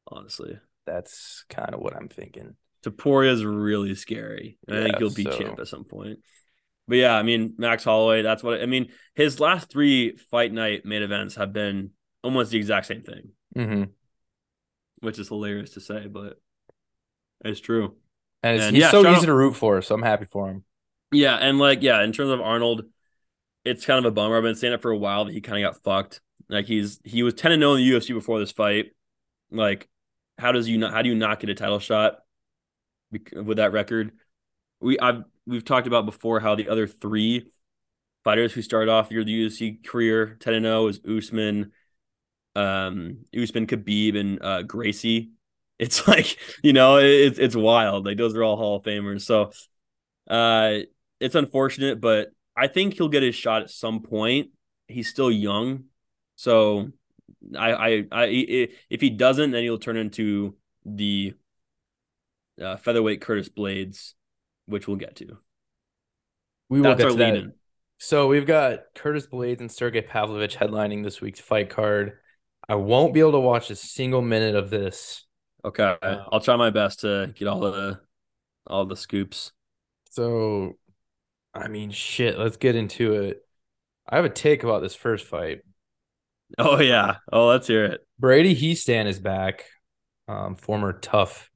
Speaker 2: Honestly,
Speaker 1: That's kind of what I'm thinking.
Speaker 2: Topuria is really scary. And I think he'll beat
Speaker 1: so-
Speaker 2: Champ at some point. But yeah, I mean, Max Holloway. That's what I mean. His last three fight night main events have been almost the exact same thing.
Speaker 1: Mm-hmm.
Speaker 2: Which is hilarious to say, but it's true.
Speaker 1: And it's,
Speaker 2: And
Speaker 1: he's
Speaker 2: yeah,
Speaker 1: so easy
Speaker 2: out-
Speaker 1: to root for, so I'm happy for him.
Speaker 2: Yeah, and like yeah, in terms of Arnold, it's kind of a bummer. I've been saying it for a while that he kind of got fucked. Like he's he was ten and zero in the UFC before this fight. Like, how does you not how do you not get a title shot with that record? We I've we've talked about before how the other three fighters who started off your UFC career ten and zero is Usman, um, Usman, Khabib, and uh, Gracie. It's like you know it's it's wild. Like those are all Hall of Famers. So, uh, it's unfortunate, but I think he'll get his shot at some point. He's still young, so I I, I if he doesn't, then he'll turn into the uh, featherweight Curtis Blaydes, which we'll get to.
Speaker 1: We will
Speaker 2: That's
Speaker 1: get to that.
Speaker 2: lead in.
Speaker 1: So we've got Curtis Blaydes and Sergey Pavlovich headlining this week's fight card. I won't be able to watch a single minute of this.
Speaker 2: Okay,
Speaker 1: Uh,
Speaker 2: I'll try my best to get all the all the scoops.
Speaker 1: So, I mean, shit, let's get into it. I have a take about this first fight.
Speaker 2: Oh yeah. Oh, let's hear it.
Speaker 1: Brady Hiestand is back, um, former tough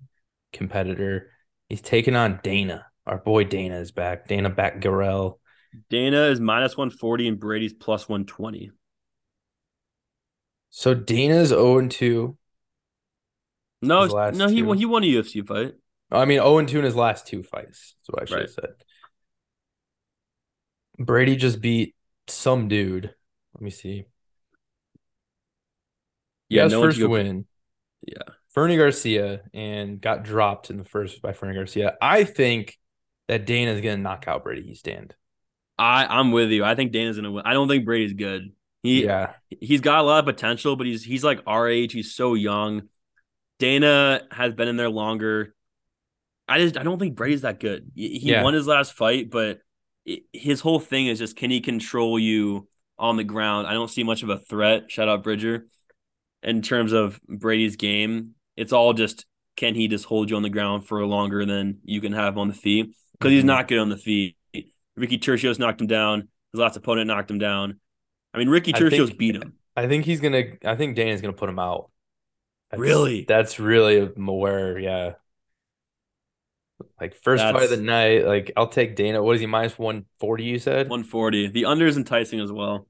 Speaker 1: competitor. He's taking on Dana. Our boy Dana is back. Dana Batgerel.
Speaker 2: Dana is minus 140 and Brady's plus 120.
Speaker 1: So Dana's 0 and 2.
Speaker 2: No, no, he won, he won a UFC fight.
Speaker 1: I mean, 0 and 2 in his last two fights. That's what I should have said. Brady just beat some dude. Let me see.
Speaker 2: Yeah, no
Speaker 1: first
Speaker 2: go-
Speaker 1: win.
Speaker 2: Yeah.
Speaker 1: Fernie Garcia and got dropped in the first by Fernie Garcia. I think that Dana's gonna knock out Brady He's Hiestand.
Speaker 2: I I'm with you. I think Dana's gonna win. I don't think Brady's good. He
Speaker 1: yeah.
Speaker 2: he's got a lot of potential, but he's he's like our age. He's so young. Dana has been in there longer. I just I don't think Brady's that good. He
Speaker 1: Yeah.
Speaker 2: won his last fight, but it, his whole thing is just can he control you on the ground? I don't see much of a threat. Shout out Bridger. In terms of Brady's game, it's all just can he just hold you on the ground for longer than you can have on the feet? Because he's
Speaker 1: Mhm.
Speaker 2: not good on the feet. Ricky Turcios knocked him down. His last opponent knocked him down. I mean, Ricky Turcios
Speaker 1: think-
Speaker 2: beat him.
Speaker 1: I think he's gonna I think Dana's gonna put him out. That's-
Speaker 2: Really?
Speaker 1: That's really I'm yeah. Like first fight of the night, like I'll take Dana. What is he minus one forty? You said?
Speaker 2: 140. The under is enticing as well.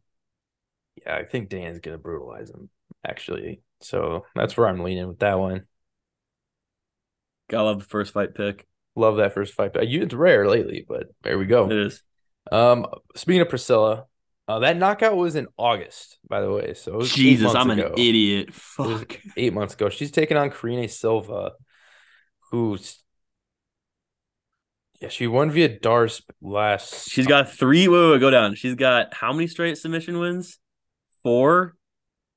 Speaker 1: Yeah, I think Dana's gonna brutalize him, actually. So that's where I'm leaning with that one.
Speaker 2: Gotta love the first fight pick.
Speaker 1: Love that first fight. It's rare lately, but there we go.
Speaker 2: It is.
Speaker 1: Um, speaking of Priscilla, uh, that knockout was in August, by the way. So it was eight
Speaker 2: Jesus, I'm an idiot. Fuck.
Speaker 1: Eight months ago, she's taking on Karine Silva, who's yeah, she won via D'Arce last.
Speaker 2: She's got three. Wait, wait, wait, go down. She's got how many straight submission wins? Four.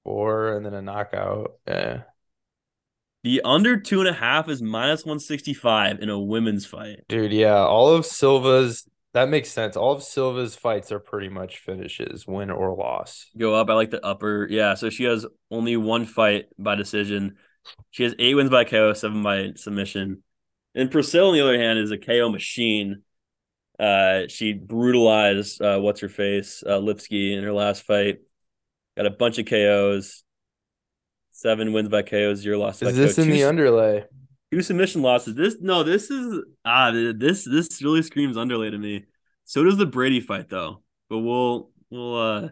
Speaker 1: four and then a knockout. Yeah,
Speaker 2: The under two and a half is minus 165 in a women's fight.
Speaker 1: dude. Yeah, all of Silva's that makes sense. All of Silva's fights are pretty much finishes, win or loss.
Speaker 2: Go up. I like the upper. Yeah. So she has only one fight by decision. She has eight wins by KO, seven by submission. And Priscilla, on the other hand, is a KO machine. Uh, she brutalized uh, what's her face uh, Lipski in her last fight. Got a bunch of KOs. Seven wins by KO, zero losses
Speaker 1: Is this
Speaker 2: KO.
Speaker 1: in
Speaker 2: Two-
Speaker 1: the underlay?
Speaker 2: Two submission losses. This no, this is ah this this really screams underlay to me. So does the Brady fight though. But we'll we'll uh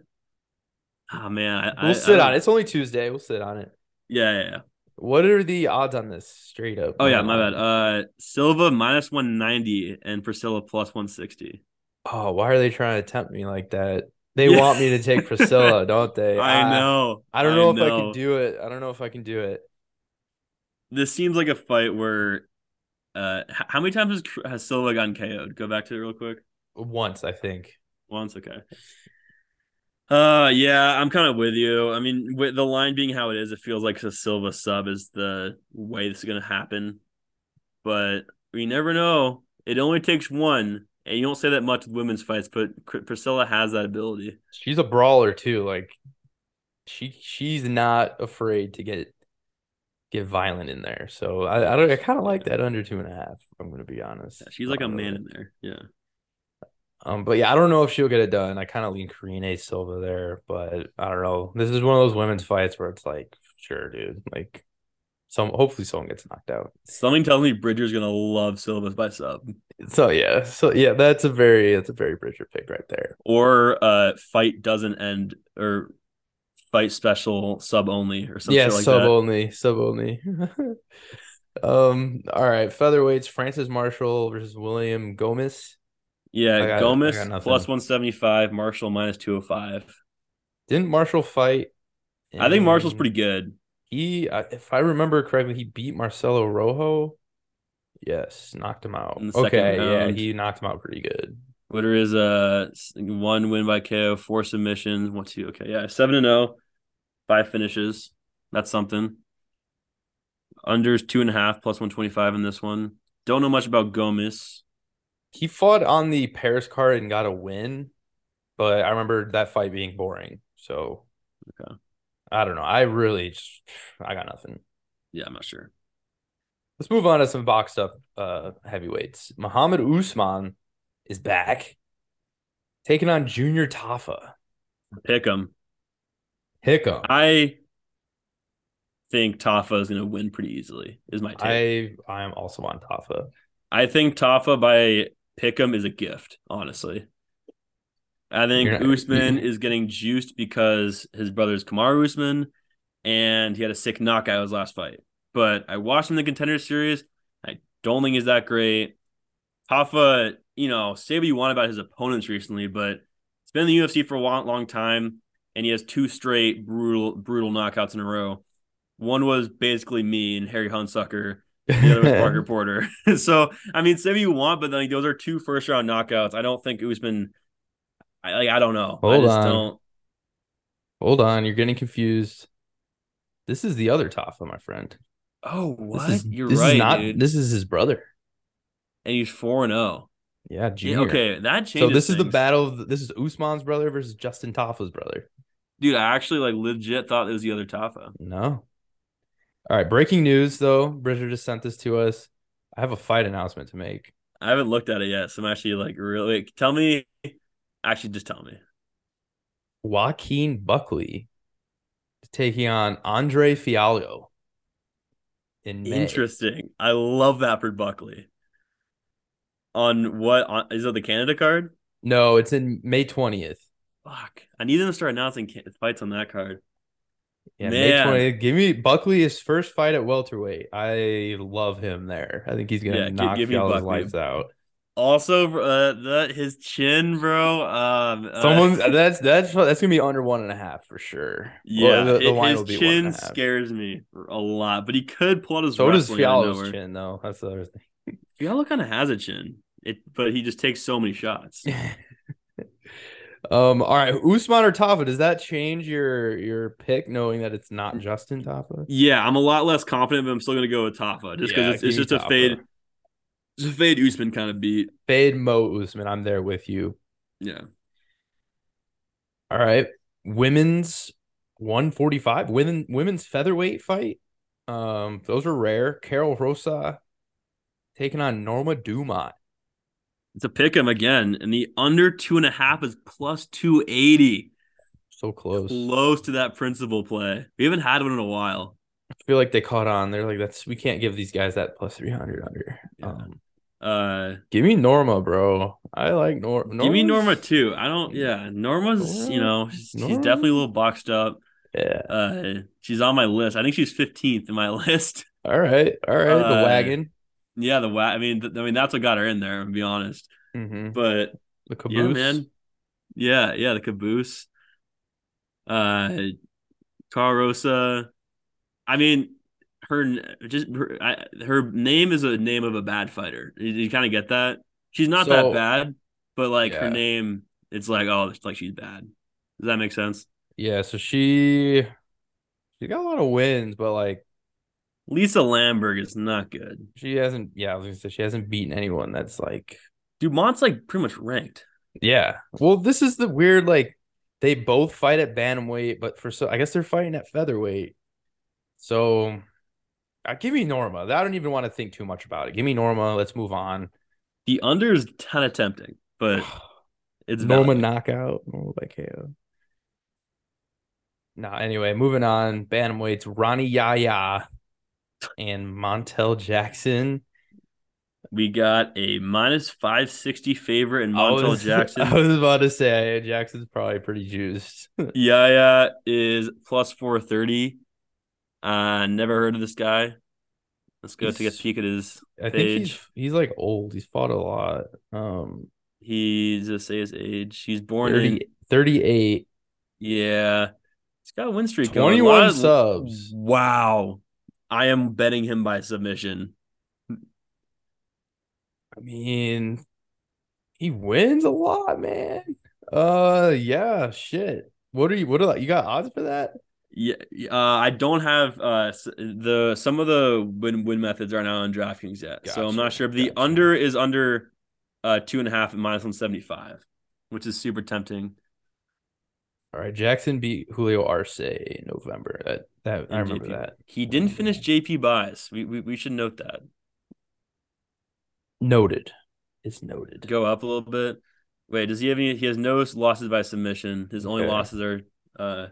Speaker 2: oh man, I,
Speaker 1: We'll
Speaker 2: I,
Speaker 1: sit
Speaker 2: I,
Speaker 1: on it. It's only Tuesday. We'll sit on it.
Speaker 2: Yeah, yeah, yeah.
Speaker 1: What are the odds on this? Straight up.
Speaker 2: Oh yeah, my bad. Uh Silva minus one ninety and Priscilla plus one sixty.
Speaker 1: Oh, why are they trying to tempt me like that? They yeah. want me to take Priscilla, don't they?
Speaker 2: I, know.
Speaker 1: I don't know if know. I can do it. I don't know if I can do it.
Speaker 2: This seems like a fight where uh how many times has, has Silva gotten KO'd? Go back to it real quick.
Speaker 1: Once, I think.
Speaker 2: Once, okay. Uh, yeah, I'm kind of with you. I mean, with the line being how it is, it feels like a Silva sub is the way this is gonna happen. But we never know. It only takes one, and you don't say that much with women's fights, but Priscilla has that ability.
Speaker 1: She's a brawler too. Like she, she's not afraid to get get violent in there. So I, I don't. I kind of like that under two and a half. I'm gonna be honest.
Speaker 2: Yeah, she's like a man in there. Yeah.
Speaker 1: Um, but yeah, I don't know if she'll get it done. I kind of lean Karine Silva there, but I don't know. This is one of those women's fights where it's like, sure, dude. Like, some hopefully someone gets knocked out.
Speaker 2: Something tells me Bridger's gonna love Silva's by sub.
Speaker 1: So yeah, so yeah, that's a very that's a very Bridger pick right there.
Speaker 2: Or uh, fight doesn't end or fight special sub only or something yeah, like
Speaker 1: sub only, sub only. um, all right, featherweights: Francis Marshall versus William Gomis.
Speaker 2: Yeah, got, Gomis plus 175, Marshall minus 205.
Speaker 1: Didn't Marshall fight?
Speaker 2: I think Marshall's pretty good.
Speaker 1: He, if I remember correctly, he beat Marcelo Rojo. Yes, knocked him out. Okay, yeah, he knocked him out pretty good.
Speaker 2: Witter is a one win by KO, four submissions, one two. Okay, yeah, seven and zero, oh, five finishes. That's something. Unders two and a half plus one twenty five in this one. Don't know much about Gomis
Speaker 1: he fought on the Paris card and got a win, but I remember that fight being boring. So okay. I don't know. I really just I got nothing.
Speaker 2: Yeah, I'm not sure.
Speaker 1: Let's move on to some boxed up uh heavyweights. Muhammad Usman is back. Taking on Junior Tafa.
Speaker 2: Pick him.
Speaker 1: Pick him.
Speaker 2: I think Tafa is going to win pretty easily. Is my take.
Speaker 1: I I am also on Tafa.
Speaker 2: I think Tafa by Pick'em is a gift, honestly. I think Usman is getting juiced because his brother's Kamaru Usman, and he had a sick knockout his last fight. But I watched him in the contender series. I don't think he's that great. Tafa, you know, say what you want about his opponents recently, but it's been in the UFC for a long, long time, and he has two straight brutal, brutal knockouts in a row. One was basically me and Harry Hunsucker the other was Parker Porter. so I mean, say what you want, but like those are two first round knockouts. I don't think Usman. I like. I don't know.
Speaker 1: Hold
Speaker 2: I
Speaker 1: on. Don't... Hold on. You're getting confused. This is the other Tafa, my friend.
Speaker 2: Oh, what? Is, You're right. Is not,
Speaker 1: dude. This is his brother.
Speaker 2: And he's four and zero. Oh.
Speaker 1: Yeah, junior.
Speaker 2: Yeah, okay, that changes.
Speaker 1: So this
Speaker 2: things.
Speaker 1: is the battle. Of, this is Usman's brother versus Justin Tafa's brother.
Speaker 2: Dude, I actually like legit thought it was the other Tafa.
Speaker 1: No, all right, breaking news though. Bridger just sent this to us. I have a fight announcement to make.
Speaker 2: I haven't looked at it yet, so I'm actually like really. Tell me, actually, just tell me.
Speaker 1: Joaquin Buckley taking on Andre Fialho.
Speaker 2: In May. Interesting. I love that for Buckley. On what on, is it the Canada card?
Speaker 1: No, it's in May twentieth.
Speaker 2: Fuck! I need them to start announcing fights on that card.
Speaker 1: Yeah, Man. May 20th. Give me Buckley his first fight at welterweight. I love him there. I think he's gonna yeah, knock give, give his lights out.
Speaker 2: Also, uh, that his chin, bro. Um,
Speaker 1: uh, someone uh, that's that's that's gonna be under one and a half for sure.
Speaker 2: Yeah, well, the, the it, his chin scares me a lot, but he could pull out his.
Speaker 1: So does Fialho's chin, though. That's the other thing.
Speaker 2: Fialho kind of has a chin, it, but he just takes so many shots.
Speaker 1: Um, all right, Usman or Tafa, does that change your your pick knowing that it's not Justin Tafa?
Speaker 2: Yeah, I'm a lot less confident, but I'm still gonna go with Tafa just because yeah, it's, it's just Tafa. a fade. It's a fade Usman kind of beat.
Speaker 1: Fade Mo Usman. I'm there with you.
Speaker 2: Yeah.
Speaker 1: All right. Women's 145. Women women's featherweight fight. Um, those are rare. Karol Rosa taking on Norma Dumont.
Speaker 2: It's a pick 'em again, and the under two and a half is plus two eighty.
Speaker 1: So close,
Speaker 2: close to that principal play. We haven't had one in a while.
Speaker 1: I feel like they caught on. They're like, "That's we can't give these guys that plus three hundred under." Yeah. Um,
Speaker 2: uh,
Speaker 1: give me Norma, bro. I like Nor-
Speaker 2: Norma. Give me Norma too. I don't. Yeah, Norma's. Norma? You know, she's, Norma? she's, definitely a little boxed up.
Speaker 1: Yeah.
Speaker 2: Uh, she's on my list. I think she's fifteenth in my list.
Speaker 1: All right, all right. Uh, the wagon.
Speaker 2: Yeah, the wa- I mean, th- I mean, that's what got her in there. To be honest,
Speaker 1: mm-hmm.
Speaker 2: but
Speaker 1: The caboose.
Speaker 2: Yeah, man. Yeah, yeah, the caboose. Uh, Cara Rosa. I mean, her just her, I, her name is a name of a bad fighter. You, you kind of get that. She's not
Speaker 1: So-
Speaker 2: that bad, but like her name, it's like oh, it's like she's bad. Does that make sense?
Speaker 1: Yeah, so she she got a lot of wins, but like
Speaker 2: Lisa Lamberg is not good.
Speaker 1: she hasn't. Yeah, I was gonna say she hasn't beaten anyone that's like.
Speaker 2: Dumont's like pretty much ranked.
Speaker 1: Yeah. Well, this is the weird like they both fight at bantamweight, but for so I guess they're fighting at featherweight. So, uh, give me Norma. I don't even want to think too much about it. Give me Norma. Let's move on.
Speaker 2: The under is kind of tempting, but it's
Speaker 1: Norma
Speaker 2: valid.
Speaker 1: knockout. Norma by KO. Nah, anyway, moving on. Bantamweights, Rani Yahya and Montel Jackson.
Speaker 2: We got a minus five sixty favorite in
Speaker 1: I
Speaker 2: Montel
Speaker 1: was-
Speaker 2: Jackson.
Speaker 1: I was about to say Jackson's probably pretty juiced.
Speaker 2: Yahya is plus four thirty. Uh, never heard of this guy. Let's go take a peek at his
Speaker 1: I think he's he's like old. He's fought a lot. Um
Speaker 2: He's just say his age. He's born
Speaker 1: 30,
Speaker 2: in
Speaker 1: 38.
Speaker 2: yeah. He's got a win streak. going.
Speaker 1: 21 subs.
Speaker 2: Wow. I am betting him by submission.
Speaker 1: I mean, he wins a lot, man. Uh yeah, shit. What are you what are you got odds for that?
Speaker 2: Yeah, uh, I don't have uh the some of the win win methods are not on DraftKings yet, so I'm not sure if the
Speaker 1: gotcha.
Speaker 2: under is under uh two and a half and minus one seventy five, which is super tempting.
Speaker 1: All right, Jackson beat Julio Arce in November. That that I remember
Speaker 2: JP
Speaker 1: that.
Speaker 2: He didn't finish JP buys. We, we we should note that.
Speaker 1: Noted. It's noted.
Speaker 2: Go up a little bit. Wait, does he have any? He has no losses by submission. His only
Speaker 1: Okay.
Speaker 2: losses are uh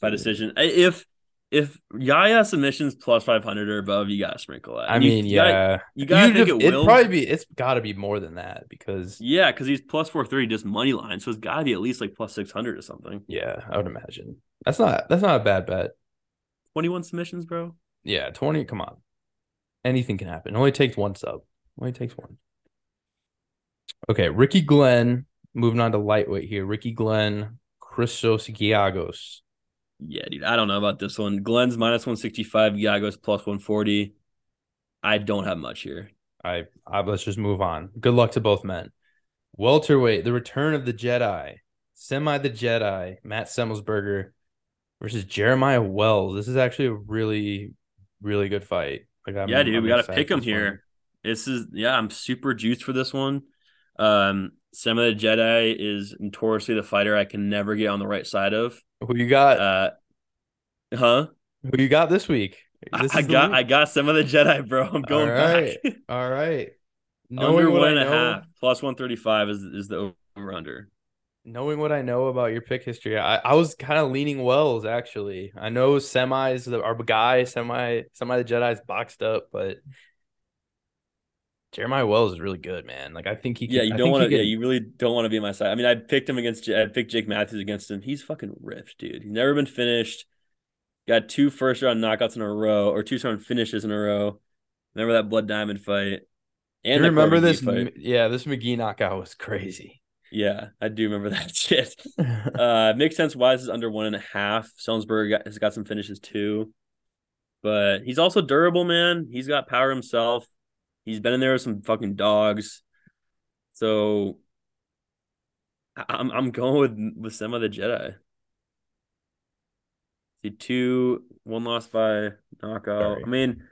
Speaker 2: by decision. If if Yahya submissions plus five hundred or above, you gotta sprinkle that.
Speaker 1: I
Speaker 2: you-
Speaker 1: mean,
Speaker 2: you gotta-
Speaker 1: yeah.
Speaker 2: you gotta think it will
Speaker 1: probably be. It's gotta be more than that because
Speaker 2: Yeah, because he's plus four thirty just money line, so it's got to be at least like plus six hundred or something.
Speaker 1: yeah, I would imagine. That's not that's not a bad bet.
Speaker 2: Twenty one submissions, bro.
Speaker 1: Yeah, 20, come on. Anything can happen. It only takes one sub. Only takes one. Okay, Ricky Glenn, moving on to lightweight here. Ricky Glenn, Christos Giagos.
Speaker 2: Yeah, dude. I don't know about this one. Glenn's minus one sixty five. Yago's plus one forty. I don't have much here.
Speaker 1: I, I let's just move on. Good luck to both men. Welterweight, the return of the Jedi, semi the Jedi, Matt Semmelsberger versus Jeremiah Wells. This is actually a really, really good fight. Like, I'm,
Speaker 2: yeah, dude.
Speaker 1: I'm
Speaker 2: we gotta pick him
Speaker 1: this one.
Speaker 2: here. This is yeah. I'm super juiced for this one. Um, of the Jedi is notoriously the fighter I can never get on the right side of.
Speaker 1: Who you got?
Speaker 2: Uh, huh?
Speaker 1: Who you got this week?
Speaker 2: I,
Speaker 1: This
Speaker 2: I got
Speaker 1: week.
Speaker 2: I got some of the Jedi, bro. I'm going
Speaker 1: right.
Speaker 2: back.
Speaker 1: All right.
Speaker 2: under
Speaker 1: Knowing what
Speaker 2: one and a half plus one thirty five is is the over under.
Speaker 1: knowing what I know about your pick history, I, I was kind of leaning Wells actually. I know semis the our guy, semi semi the Jedi's boxed up, but Jeremiah Wells is really good, man. Like I think he can,
Speaker 2: Yeah, you don't want to. Yeah, you really don't want to be on my side. I mean, I picked him against. I picked Jake Matthews against him. He's fucking ripped, dude. He's never been finished. Got two first round knockouts in a row, or two round finishes in a row. Remember that Blood Diamond fight? And
Speaker 1: remember this? M- Yeah, this McGee knockout was crazy.
Speaker 2: Yeah, I do remember that shit. Uh, makes sense. Wise is under one and a half. Selsberg has got some finishes too, but he's also durable, man. He's got power himself. He's been in there with some fucking dogs. So I'm I'm going with with some of the Jedi. See two, one loss by knockout.
Speaker 1: Sorry.
Speaker 2: I mean,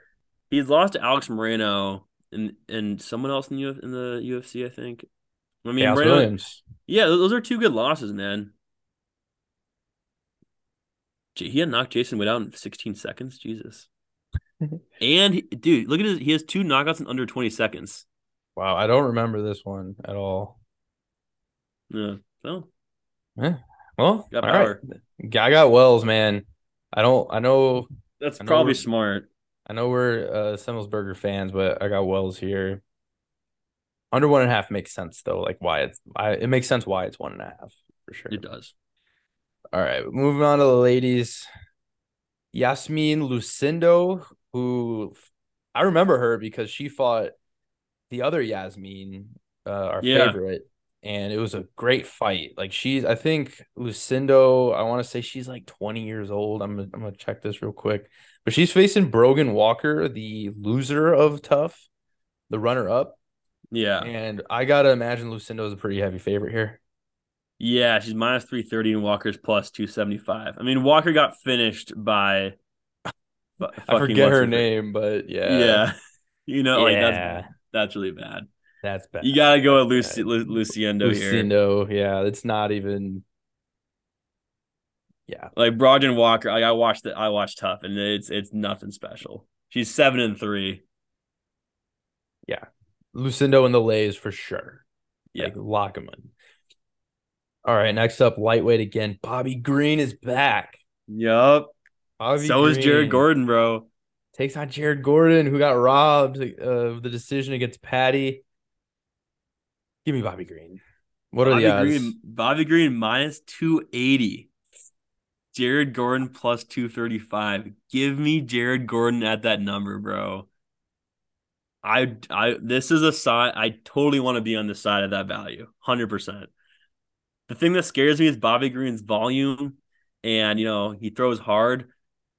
Speaker 2: he's lost to Alex Morono and and someone else in the Uf- in the UFC. I think. I mean, Morono,
Speaker 1: Williams.
Speaker 2: yeah, those are two good losses, man. He had knocked Jason Witt out in 16 seconds. Jesus. and he- dude, look at his. He has two knockouts in under 20 seconds.
Speaker 1: Wow, I don't remember this one at all.
Speaker 2: Yeah. Well,
Speaker 1: Well,
Speaker 2: Got
Speaker 1: all right.
Speaker 2: power.
Speaker 1: I got Wells, man. I don't. I know.
Speaker 2: that's
Speaker 1: I know
Speaker 2: probably smart.
Speaker 1: I know we're uh, Semmelsberger fans, but I got Wells here. Under one and a half makes sense though. Like why it's, I, it makes sense why it's one and a half for sure.
Speaker 2: It does.
Speaker 1: All right, moving on to the ladies. Yasmin Lucindo, who I remember her because she fought the other Yasmin, uh, our
Speaker 2: Yeah.
Speaker 1: favorite. and it was a great fight. Like she's, I think Lucindo, I want to say she's like 20 years old. I'm, I'm gonna check this real quick, but she's facing Brogan Walker, the loser of TUF, the runner up.
Speaker 2: Yeah,
Speaker 1: and I gotta imagine Lucindo is a pretty heavy favorite here.
Speaker 2: Yeah, she's minus 330 and Walker's plus 275. I mean, Walker got finished by
Speaker 1: I forget her name, but yeah.
Speaker 2: Yeah. You know, yeah. that's that's really bad.
Speaker 1: That's bad.
Speaker 2: You gotta go with Lucy, Lu- Luciendo here.
Speaker 1: Luciendo, yeah. It's not even yeah.
Speaker 2: Like Brogan Walker, like I watched it, I watched TUF, and it's it's nothing special. She's seven and three.
Speaker 1: Yeah. Lucindo and the Lays for sure.
Speaker 2: Yeah.
Speaker 1: Like lock them in. All right, next up, lightweight again. Bobby Green is back.
Speaker 2: Yup. So Green is Jared Gordon, bro.
Speaker 1: Takes on Jared Gordon, who got robbed uh, of the decision against Paddy. Give me Bobby Green. What are
Speaker 2: Bobby
Speaker 1: the odds?
Speaker 2: Green, Bobby Green minus 280. Jared Gordon plus 235. Give me Jared Gordon at that number, bro. I I this is a side I totally want to be on the side of that value. 100%. The thing that scares me is Bobby Green's volume and you know, he throws hard,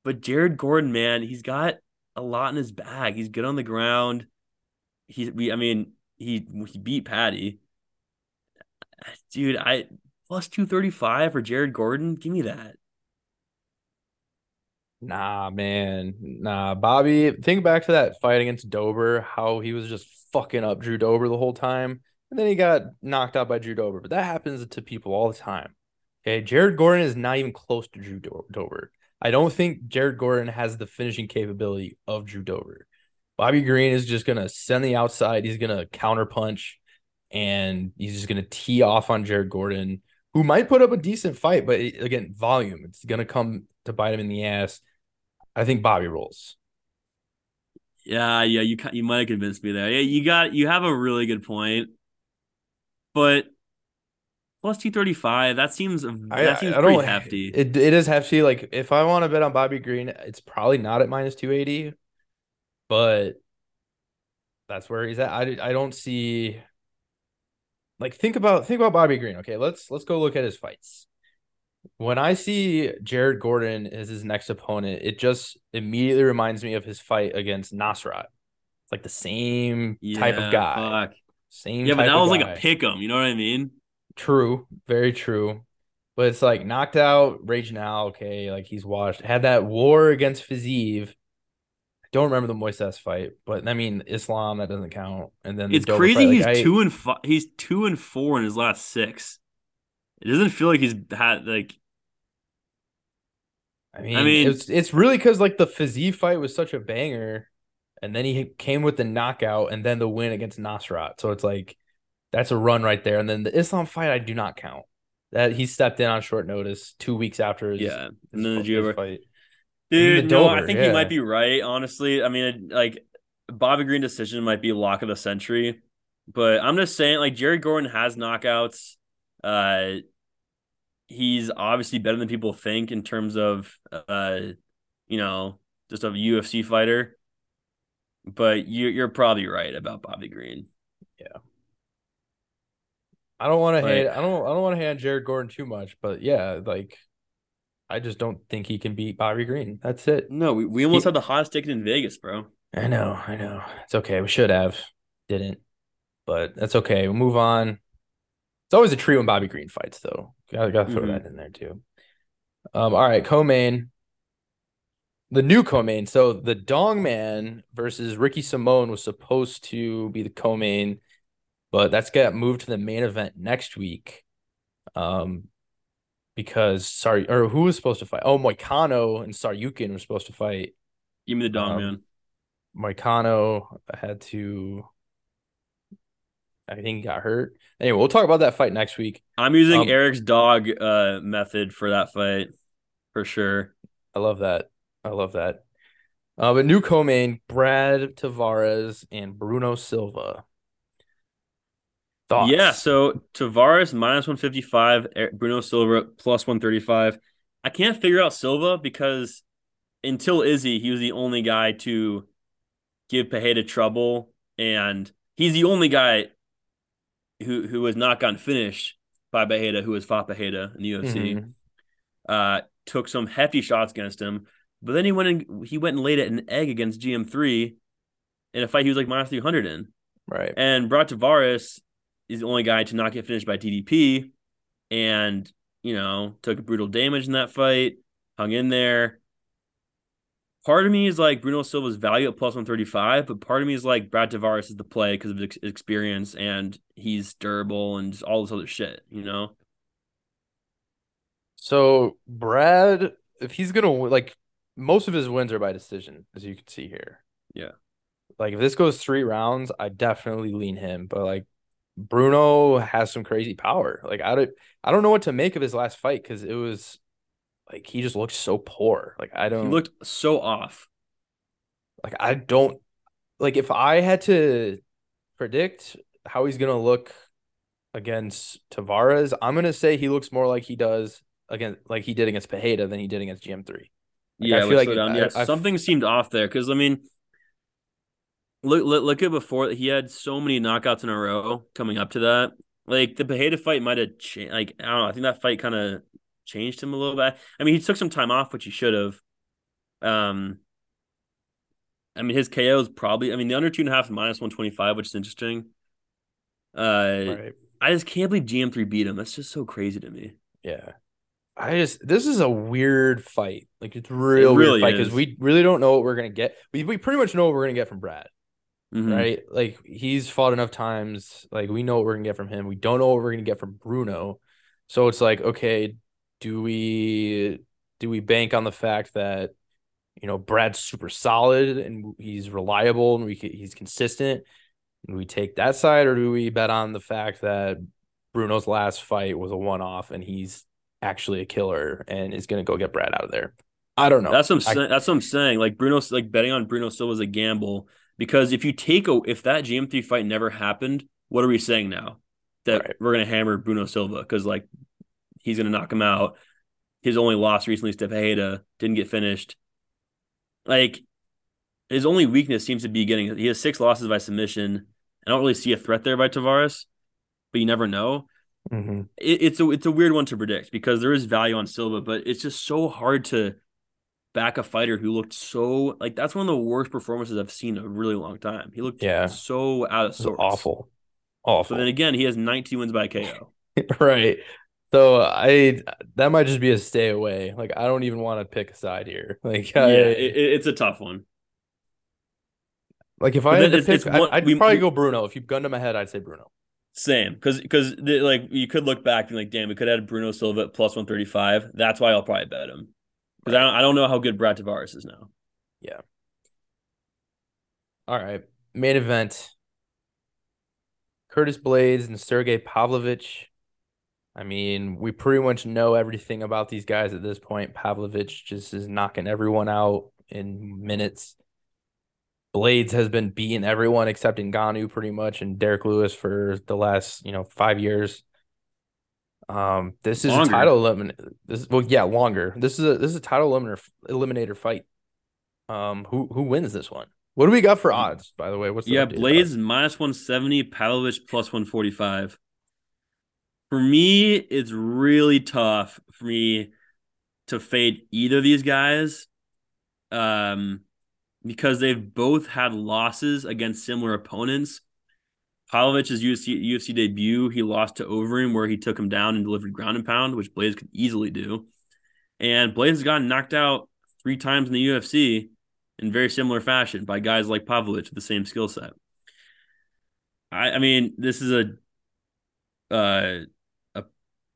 Speaker 2: but Jared Gordon, man, he's got a lot in his bag. He's good on the ground. He we I mean, he he beat Paddy. Dude, I plus 235 for Jared Gordon. Give me that.
Speaker 1: Nah, man. Nah, Bobby, think back to that fight against Dober, how he was just fucking up Drew Dober the whole time. And then he got knocked out by Drew Dober. But that happens to people all the time. Okay. Jared Gordon is not even close to Drew Dober. I don't think Jared Gordon has the finishing capability of Drew Dober. Bobby Green is just to send the outside. He's going to counter punch and he's just to tee off on Jared Gordon, who might put up a decent fight. But again, volume, it's to come to bite him in the ass. I think Bobby rolls.
Speaker 2: Yeah, yeah, you you might have convinced me there. Yeah, you got you have a really good point but plus 235 that seems that I, seems I, pretty hefty
Speaker 1: it, it is hefty like if i want to bet on bobby green it's probably not at minus 280 but that's where he's at i, I don't see like think about think about bobby green okay let's let's go look at his fights when i see jared gordon as his next opponent it just immediately reminds me of his fight against nasrat it's like the same yeah, type of guy fuck. Same.
Speaker 2: Yeah, but that was guy. like a pick 'em. You know what I mean?
Speaker 1: True. Very true. But it's like knocked out, rage now. Okay, like he's washed. Had that war against Fiziev. I don't remember the Moises fight, but I mean Islam that doesn't count. And then
Speaker 2: it's crazy. Fight, he's like, two and five. He's two and four in his last six. It doesn't feel like he's had like.
Speaker 1: I mean, I mean, it's it's really because like the Fiziev fight was such a banger and then he came with the knockout and then the win against Nasrat. So it's like that's a run right there. And then the Islam fight, I do not count. That he stepped in on short notice two weeks after his,
Speaker 2: yeah, and then the fight. Dude, no, I think yeah. he might be right. Honestly, I mean, like Bobby Green decision might be lock of the century, but I'm just saying, like Jerry Gordon has knockouts. Uh, he's obviously better than people think in terms of, uh, you know, just a UFC fighter but you you're probably right about Bobby Green.
Speaker 1: Yeah. I don't want to hate I don't I don't want to hate Jared Gordon too much, but yeah, like I just don't think he can beat Bobby Green. That's it.
Speaker 2: No, we, we almost he, had the hottest ticket in Vegas, bro.
Speaker 1: I know, I know. It's okay. We should have. Didn't. But that's okay. We'll move on. It's always a trio when Bobby Green fights, though. Gotta, gotta throw mm-hmm. that in there too. Um, all right, co-main the new co-main. So the Dong Man versus Ricky Simone was supposed to be the co-main, but that's got moved to the main event next week. Um, because sorry, or who was supposed to fight? Oh, Moicano and Tsarukyan were supposed to fight.
Speaker 2: Give me the Dong um, Man.
Speaker 1: Moicano had to. I think he got hurt. Anyway, we'll talk about that fight next week.
Speaker 2: I'm using um, Eric's dog uh method for that fight for sure.
Speaker 1: I love that. I love that. Uh, but new co-main, Brad Tavares and Bruno Silva.
Speaker 2: Thoughts? Yeah, so Tavares minus 155, Bruno Silva plus 135. I can't figure out Silva because until Izzy, he was the only guy to give Pereira trouble, and he's the only guy who who has not gotten finished by Pereira, who has fought Pereira in the UFC,
Speaker 1: Mhm.
Speaker 2: uh, took some hefty shots against him. But then he went and he went and laid it an egg against GM3 in a fight he was like minus 300 in.
Speaker 1: Right.
Speaker 2: And Brad Tavares is the only guy to not get finished by TDP and, you know, took brutal damage in that fight, hung in there. Part of me is like Bruno Silva's value at plus 135, but part of me is like Brad Tavares is the play because of his experience and he's durable and just all this other shit, you know?
Speaker 1: So Brad, if he's gonna like most of his wins are by decision, as you can see here.
Speaker 2: Yeah.
Speaker 1: Like if this goes three rounds, I definitely lean him. But like Bruno has some crazy power. Like I don't, I don't know what to make of his last fight because it was like he just looked so poor. Like I don't
Speaker 2: He looked so off.
Speaker 1: like I don't like if I had to predict how he's gonna look against Tavares, I'm gonna say he looks more like he does against like he did against Pereira than he did against GM3. Like,
Speaker 2: yeah,
Speaker 1: I
Speaker 2: I
Speaker 1: feel like. I-
Speaker 2: yeah,
Speaker 1: I-
Speaker 2: something seemed off there because I mean, look, look look at before he had so many knockouts in a row coming up to that. Like the Pereira fight might have changed. Like I don't know. I think that fight kind of changed him a little bit. I mean, he took some time off, which he should have. Um, I mean, his KO is probably. I mean, the under two and a half is minus one twenty five, which is interesting. Uh,
Speaker 1: right.
Speaker 2: I just can't believe GM three beat him. That's just so crazy to me.
Speaker 1: Yeah. I just this is a weird fight. Like it's real
Speaker 2: really
Speaker 1: weird fight because we really don't know what we're gonna get. We we pretty much know what we're gonna get from Brad,
Speaker 2: Mhm.
Speaker 1: right? Like he's fought enough times. Like we know what we're gonna get from him. We don't know what we're gonna get from Bruno. So it's like, okay, do we do we bank on the fact that you know Brad's super solid and he's reliable and we he's consistent? And we take that side, or do we bet on the fact that Bruno's last fight was a one off and he's actually a killer and is going to go get Brad out of there? I don't know.
Speaker 2: That's what I'm saying. That's what I'm saying. Like Bruno's like betting on Bruno Silva is a gamble because if you take a if that GM3 fight never happened, what are we saying now? That
Speaker 1: Right.
Speaker 2: we're gonna hammer Bruno Silva because like he's gonna knock him out. His only loss recently is to Pereira, didn't get finished. Like his only weakness seems to be getting he has six losses by submission. I don't really see a threat there by Tavares, but you never know
Speaker 1: Mhm.
Speaker 2: it, it's a it's a weird one to predict because there is value on Silva, but it's just so hard to back a fighter who looked so like that's one of the worst performances I've seen in a really long time. He looked
Speaker 1: Yeah.
Speaker 2: so out of sorts.
Speaker 1: awful.
Speaker 2: But
Speaker 1: Awful.
Speaker 2: then again, he has 19 wins by KO.
Speaker 1: right. So I that might just be a stay away. Like I don't even want to pick a side here. Like
Speaker 2: yeah,
Speaker 1: I,
Speaker 2: it, it- it's a tough one.
Speaker 1: like if
Speaker 2: but
Speaker 1: I had to pick,
Speaker 2: one-
Speaker 1: I'd, I'd
Speaker 2: we-
Speaker 1: probably go Bruno. If you gunned him ahead, I'd say Bruno.
Speaker 2: Same, because because like you could look back and like, damn, we could have had Bruno Silva at plus 135. That's why I'll probably bet him because I don't I don't know how good Brad Tavares is now. Yeah.
Speaker 1: All right. Main event. Curtis Blaydes and Sergey Pavlovich. I mean, we pretty much know everything about these guys at this point. Pavlovich just is knocking everyone out in minutes. Blaydes has been beating everyone except Ngannou pretty much and Derrick Lewis for the last, you know, five years. Um, this is
Speaker 2: Longer.
Speaker 1: a title eliminator. This well, yeah, longer. This is a this is a title eliminator eliminator fight. Um, who who wins this one? What do we got for odds, by the way? What's the
Speaker 2: Yeah,
Speaker 1: Blaydes
Speaker 2: minus 170, Pavlovich plus 145. For me, it's really tough for me to fade either of these guys. Um, because they've both had losses against similar opponents. Pavlovich's UFC, UFC debut, he lost to Overeem, where he took him down and delivered ground and pound, which Blaydes could easily do. And Blaydes has gotten knocked out three times in the UFC in very similar fashion by guys like Pavlovich with the same skill set. I, I mean, this is a uh, a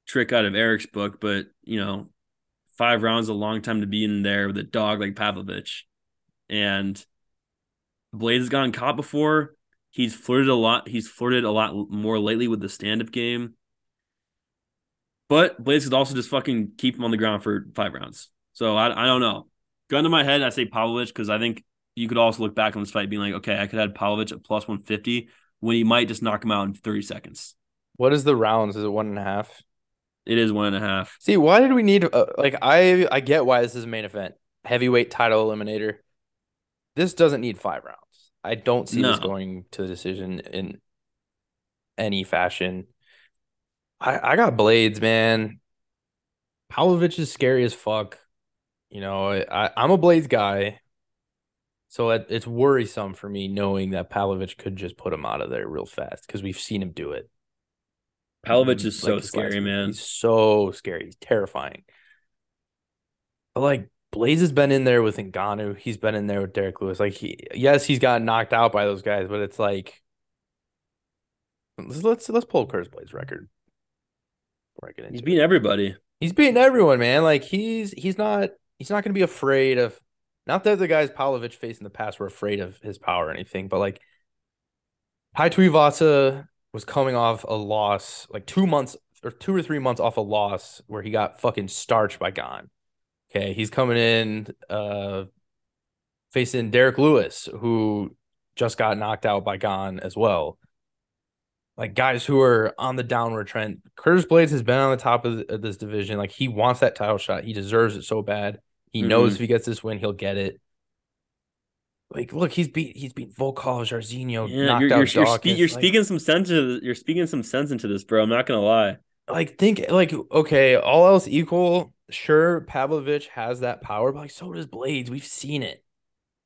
Speaker 2: trick out of Eric's book, but you know, five rounds is a long time to be in there with a dog like Pavlovich. And Blaydes has gotten caught before. He's flirted a lot. He's flirted a lot more lately with the stand-up game. But Blaydes could also just fucking keep him on the ground for five rounds. So I, I don't know. Gun to my head, I say Pavlovich because I think you could also look back on this fight being like, okay, I could have Pavlovich at plus 150 when he might just knock him out in 30 seconds.
Speaker 1: What is the rounds? Is it one and a half?
Speaker 2: It is one and a half.
Speaker 1: See, why did we need uh, like I I get why this is a main event. Heavyweight title eliminator. This doesn't need five rounds. I don't see this going to the decision in any fashion. I, I got Blaydes, man. Pavlovich is scary as fuck. You know, I, I'm a Blaydes guy. So it, it's worrisome for me knowing that Pavlovich could just put him out of there real fast because we've seen him do it.
Speaker 2: Pavlovich mm, is like so scary, man.
Speaker 1: He's so scary. He's terrifying. But like Blaydes has been in there with Ngannou. He's been in there with Derrick Lewis. Like he, yes, he's got knocked out by those guys, but it's like let's let's, let's pull Curtis Blaydes record.
Speaker 2: Before I get into he's beating everybody.
Speaker 1: He's beating everyone, man. Like he's he's not he's not going to be afraid of. Not that the guys Pavlovich faced in the past were afraid of his power or anything, but like Tai Tuivasa was coming off a loss, like two months or two or three months off a loss where he got fucking starched by Gane. Okay, he's coming in uh facing Derrick Lewis, who just got knocked out by Gane as well. Like guys who are on the downward trend. Curtis Blaydes has been on the top of, of this division. Like he wants that title shot. He deserves it so bad. He mm-hmm. knows if he gets this win, he'll get it. Like, look, he's beat he's beat Volkov, Jairzinho, yeah, knocked
Speaker 2: you're,
Speaker 1: out
Speaker 2: you're, you're, spe- you're like, speaking some sense into you're speaking some sense into this, bro. I'm not gonna lie.
Speaker 1: Like, think like okay, all else equal, sure, Pavlovich has that power, but like so does Blaydes. We've seen it.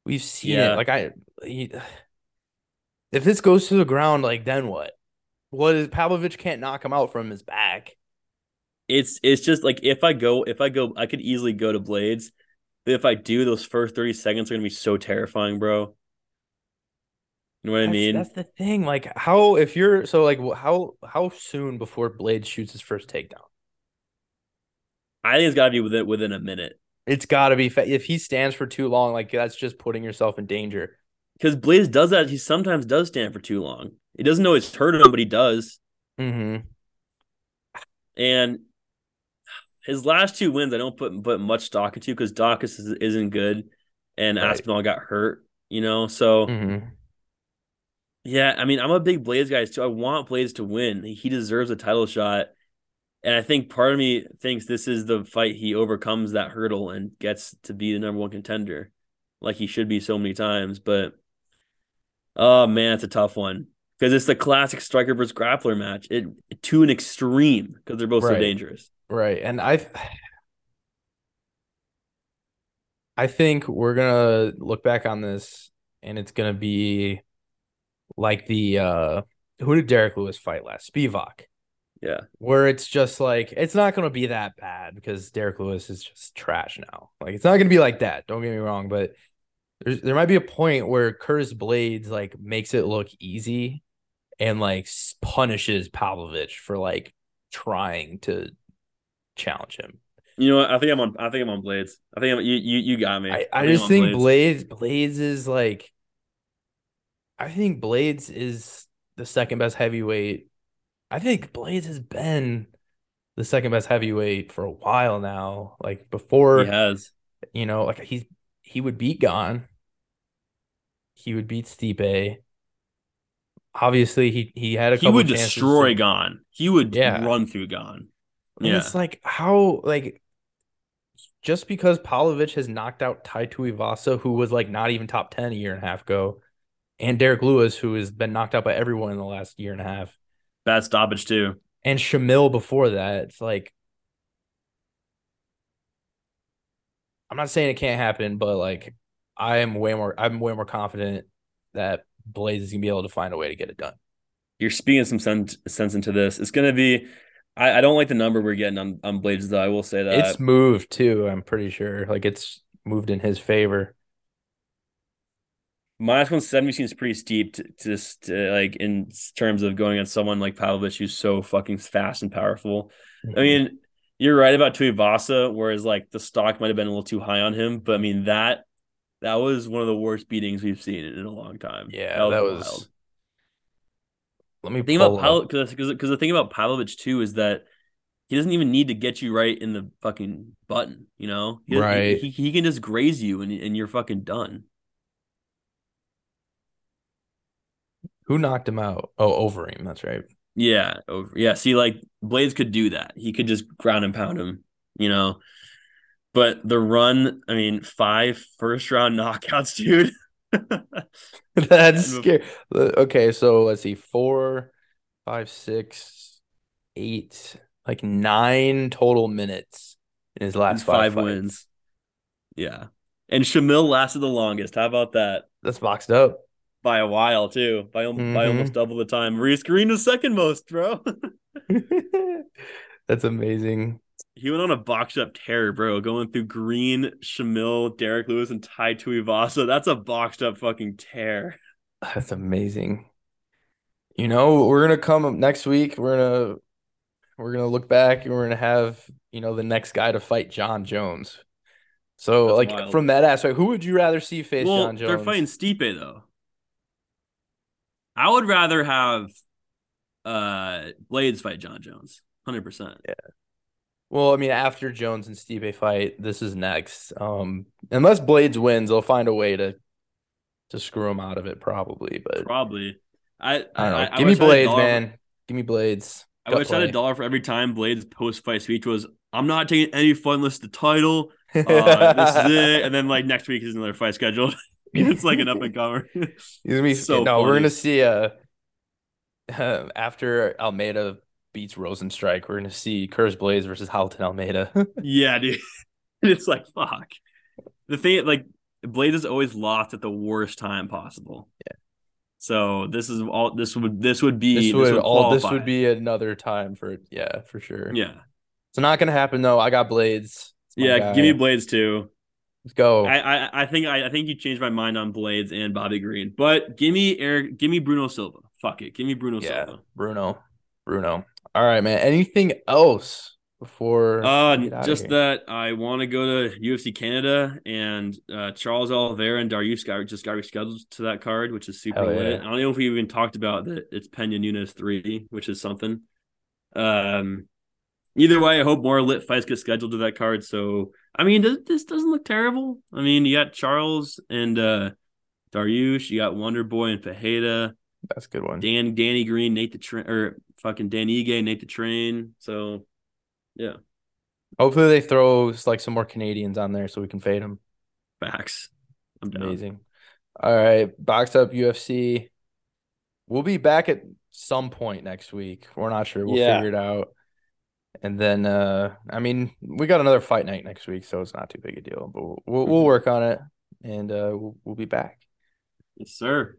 Speaker 1: We've seen yeah. it. Like I, he, if this goes to the ground, like then what? What is Pavlovich can't knock him out from his back.
Speaker 2: It's it's just like if I go if I go I could easily go to Blaydes. but if I do, those first thirty seconds are gonna be so terrifying, bro. You know what
Speaker 1: that's,
Speaker 2: I mean?
Speaker 1: That's the thing. Like how if you're so like how how soon before Blaydes shoots his first takedown?
Speaker 2: I think it's got to be within within a minute.
Speaker 1: It's got to be if he stands for too long, like that's just putting yourself in danger.
Speaker 2: Because Blaydes does that. He sometimes does stand for too long. He doesn't know it's hurt him, but he does.
Speaker 1: Mm-hmm.
Speaker 2: And his last two wins, I don't put put much stock into because Daukaus is, not good, and right. Aspinall got hurt. You know, so
Speaker 1: mm-hmm.
Speaker 2: yeah. I mean, I'm a big Blaydes guy too. I want Blaydes to win. He deserves a title shot. And I think part of me thinks this is the fight he overcomes that hurdle and gets to be the number one contender, like he should be so many times. But oh man, it's a tough one because it's the classic striker versus grappler match. It to an extreme because they're both right. so dangerous.
Speaker 1: Right, and I, I think we're gonna look back on this, and it's gonna be like the uh who did Derrick Lewis fight last? Spivak.
Speaker 2: Yeah.
Speaker 1: Where it's just like it's not gonna be that bad because Derrick Lewis is just trash now. Like it's not gonna be like that. Don't get me wrong, but there's, there might be a point where Curtis Blaydes like makes it look easy and like punishes Pavlovich for like trying to challenge him.
Speaker 2: You know what? I think I'm on. I think I'm on Blaydes. I think I'm, you. You you got me.
Speaker 1: I, I, I just think Blades Blaydes is like. I think Blaydes is the second best heavyweight I think Blaydes has been the second best heavyweight for a while now. Like before,
Speaker 2: he has.
Speaker 1: You know, like he's he would beat Gane. He would beat Stipe. Obviously, he he had a.
Speaker 2: He would destroy to, Gane. He would yeah. run through Gane.
Speaker 1: Yeah, and it's like how like just because Pavlovich has knocked out Tai Tuivasa, who was like not even top ten a year and a half ago, and Derrick Lewis, who has been knocked out by everyone in the last year and a half
Speaker 2: Bad stoppage too.
Speaker 1: And Shamil before that. It's like I'm not saying it can't happen, but like I am way more I'm way more confident that Blaydes is gonna be able to find a way to get it done.
Speaker 2: You're speaking some sense, sense into this. It's gonna be I, I don't like the number we're getting on, on Blaydes though. I will say that
Speaker 1: it's moved too, I'm pretty sure. Like it's moved in his favor
Speaker 2: minus 170 seems pretty steep to, to just like in terms of going against someone like Pavlovich who's so fucking fast and powerful. Mm-hmm. I mean, you're right about Tuivasa, whereas like the stock might have been a little too high on him, but I mean that that was one of the worst beatings we've seen in a long time.
Speaker 1: Yeah, that was, that was...
Speaker 2: Let me think about because because the thing about Pavlovich too is that he doesn't even need to get you right in the fucking button. You know, he
Speaker 1: right?
Speaker 2: He, he can just graze you and and you're fucking done.
Speaker 1: Who knocked him out? Oh, Overeem. That's right.
Speaker 2: Yeah, over. Yeah, see, like Blaydes could do that. He could just ground and pound him, you know. But the run, I mean, five first round knockouts, dude.
Speaker 1: That's scary. Uh, okay, so let's see, four, five, six, eight, like nine total minutes in his last five,
Speaker 2: five wins. Yeah. And Shamil lasted the longest. How about that?
Speaker 1: That's boxed up.
Speaker 2: By a while too. By, by
Speaker 1: Mhm.
Speaker 2: almost double the time. Reese Green was second most, bro.
Speaker 1: That's amazing.
Speaker 2: he went on a boxed up tear, bro. Going through Greene, Shamil, Derrick Lewis, and Tai Tuivasa. That's a boxed up fucking tear.
Speaker 1: That's amazing. You know, we're gonna come up next week. We're gonna we're gonna look back and we're gonna have, you know, the next guy to fight Jon Jones. So
Speaker 2: That's
Speaker 1: like
Speaker 2: wild.
Speaker 1: from that aspect, who would you rather see face
Speaker 2: well,
Speaker 1: Jon Jones?
Speaker 2: they're fighting Stipe though. I would rather have uh Blaydes fight Jon Jones. Hundred percent. Yeah.
Speaker 1: Well, I mean, after Jones and Stipe fight, this is next. Um, unless Blaydes wins, they'll find a way to to screw him out of it, probably. But
Speaker 2: Probably. I
Speaker 1: I don't know.
Speaker 2: I,
Speaker 1: Give me
Speaker 2: I a Blaydes,
Speaker 1: man. Give me Blaydes.
Speaker 2: I wish I had a dollar for every time Blaydes post fight speech was I'm not taking any fun list the title. Uh, this is it. And then like next week is another fight scheduled. it's like an up and comer.
Speaker 1: He's gonna be
Speaker 2: So
Speaker 1: no. We're gonna see uh, after Almeida beats Rozenstruik, we're gonna see Curtis Blaydes versus Jailton Almeida.
Speaker 2: yeah, dude. And it's like fuck. The thing like Blaydes is always lost at the worst time possible.
Speaker 1: Yeah.
Speaker 2: So this is all this would this would be
Speaker 1: this would all this would be another time for yeah for sure.
Speaker 2: yeah.
Speaker 1: It's not gonna happen though. I got Blaydes.
Speaker 2: Yeah,
Speaker 1: guy.
Speaker 2: give me Blaydes too.
Speaker 1: Let's go.
Speaker 2: I, I I think I, I think you changed my mind on Blaydes and Bobby Green, but give me Eric, give me Bruno Silva. Fuck it, give me Bruno
Speaker 1: yeah,
Speaker 2: Silva.
Speaker 1: Bruno. Bruno. All right, man. Anything else before?
Speaker 2: Uh,
Speaker 1: we get outta
Speaker 2: just that I want to go to UFC Canada and uh, Charles Oliveira and Darius got just got rescheduled to that card, which is super
Speaker 1: Hell yeah.
Speaker 2: lit. I don't know if we even talked about that. It's Pena Nunes three, which is something. Um, either way, I hope more lit fights get scheduled to that card. So I mean, this, this doesn't look terrible. I mean, you got Charles and uh, Darius, you got Wonder Boy and Fajeda,
Speaker 1: That's a good one.
Speaker 2: Dan, Danny Green, Nate the Train, or fucking Dan Ige, Nate the Train. So yeah,
Speaker 1: Hopefully they throw like some more Canadians on there so we can fade them.
Speaker 2: facts. I'm down.
Speaker 1: Amazing. All right, box up UFC. We'll be back at some point next week. We're not sure. We'll
Speaker 2: Yeah.
Speaker 1: figure it out. And then, uh, I mean, we got another fight night next week, so it's not too big a deal. But we'll we'll, we'll work on it, and uh, we'll, we'll be back.
Speaker 2: Yes, sir.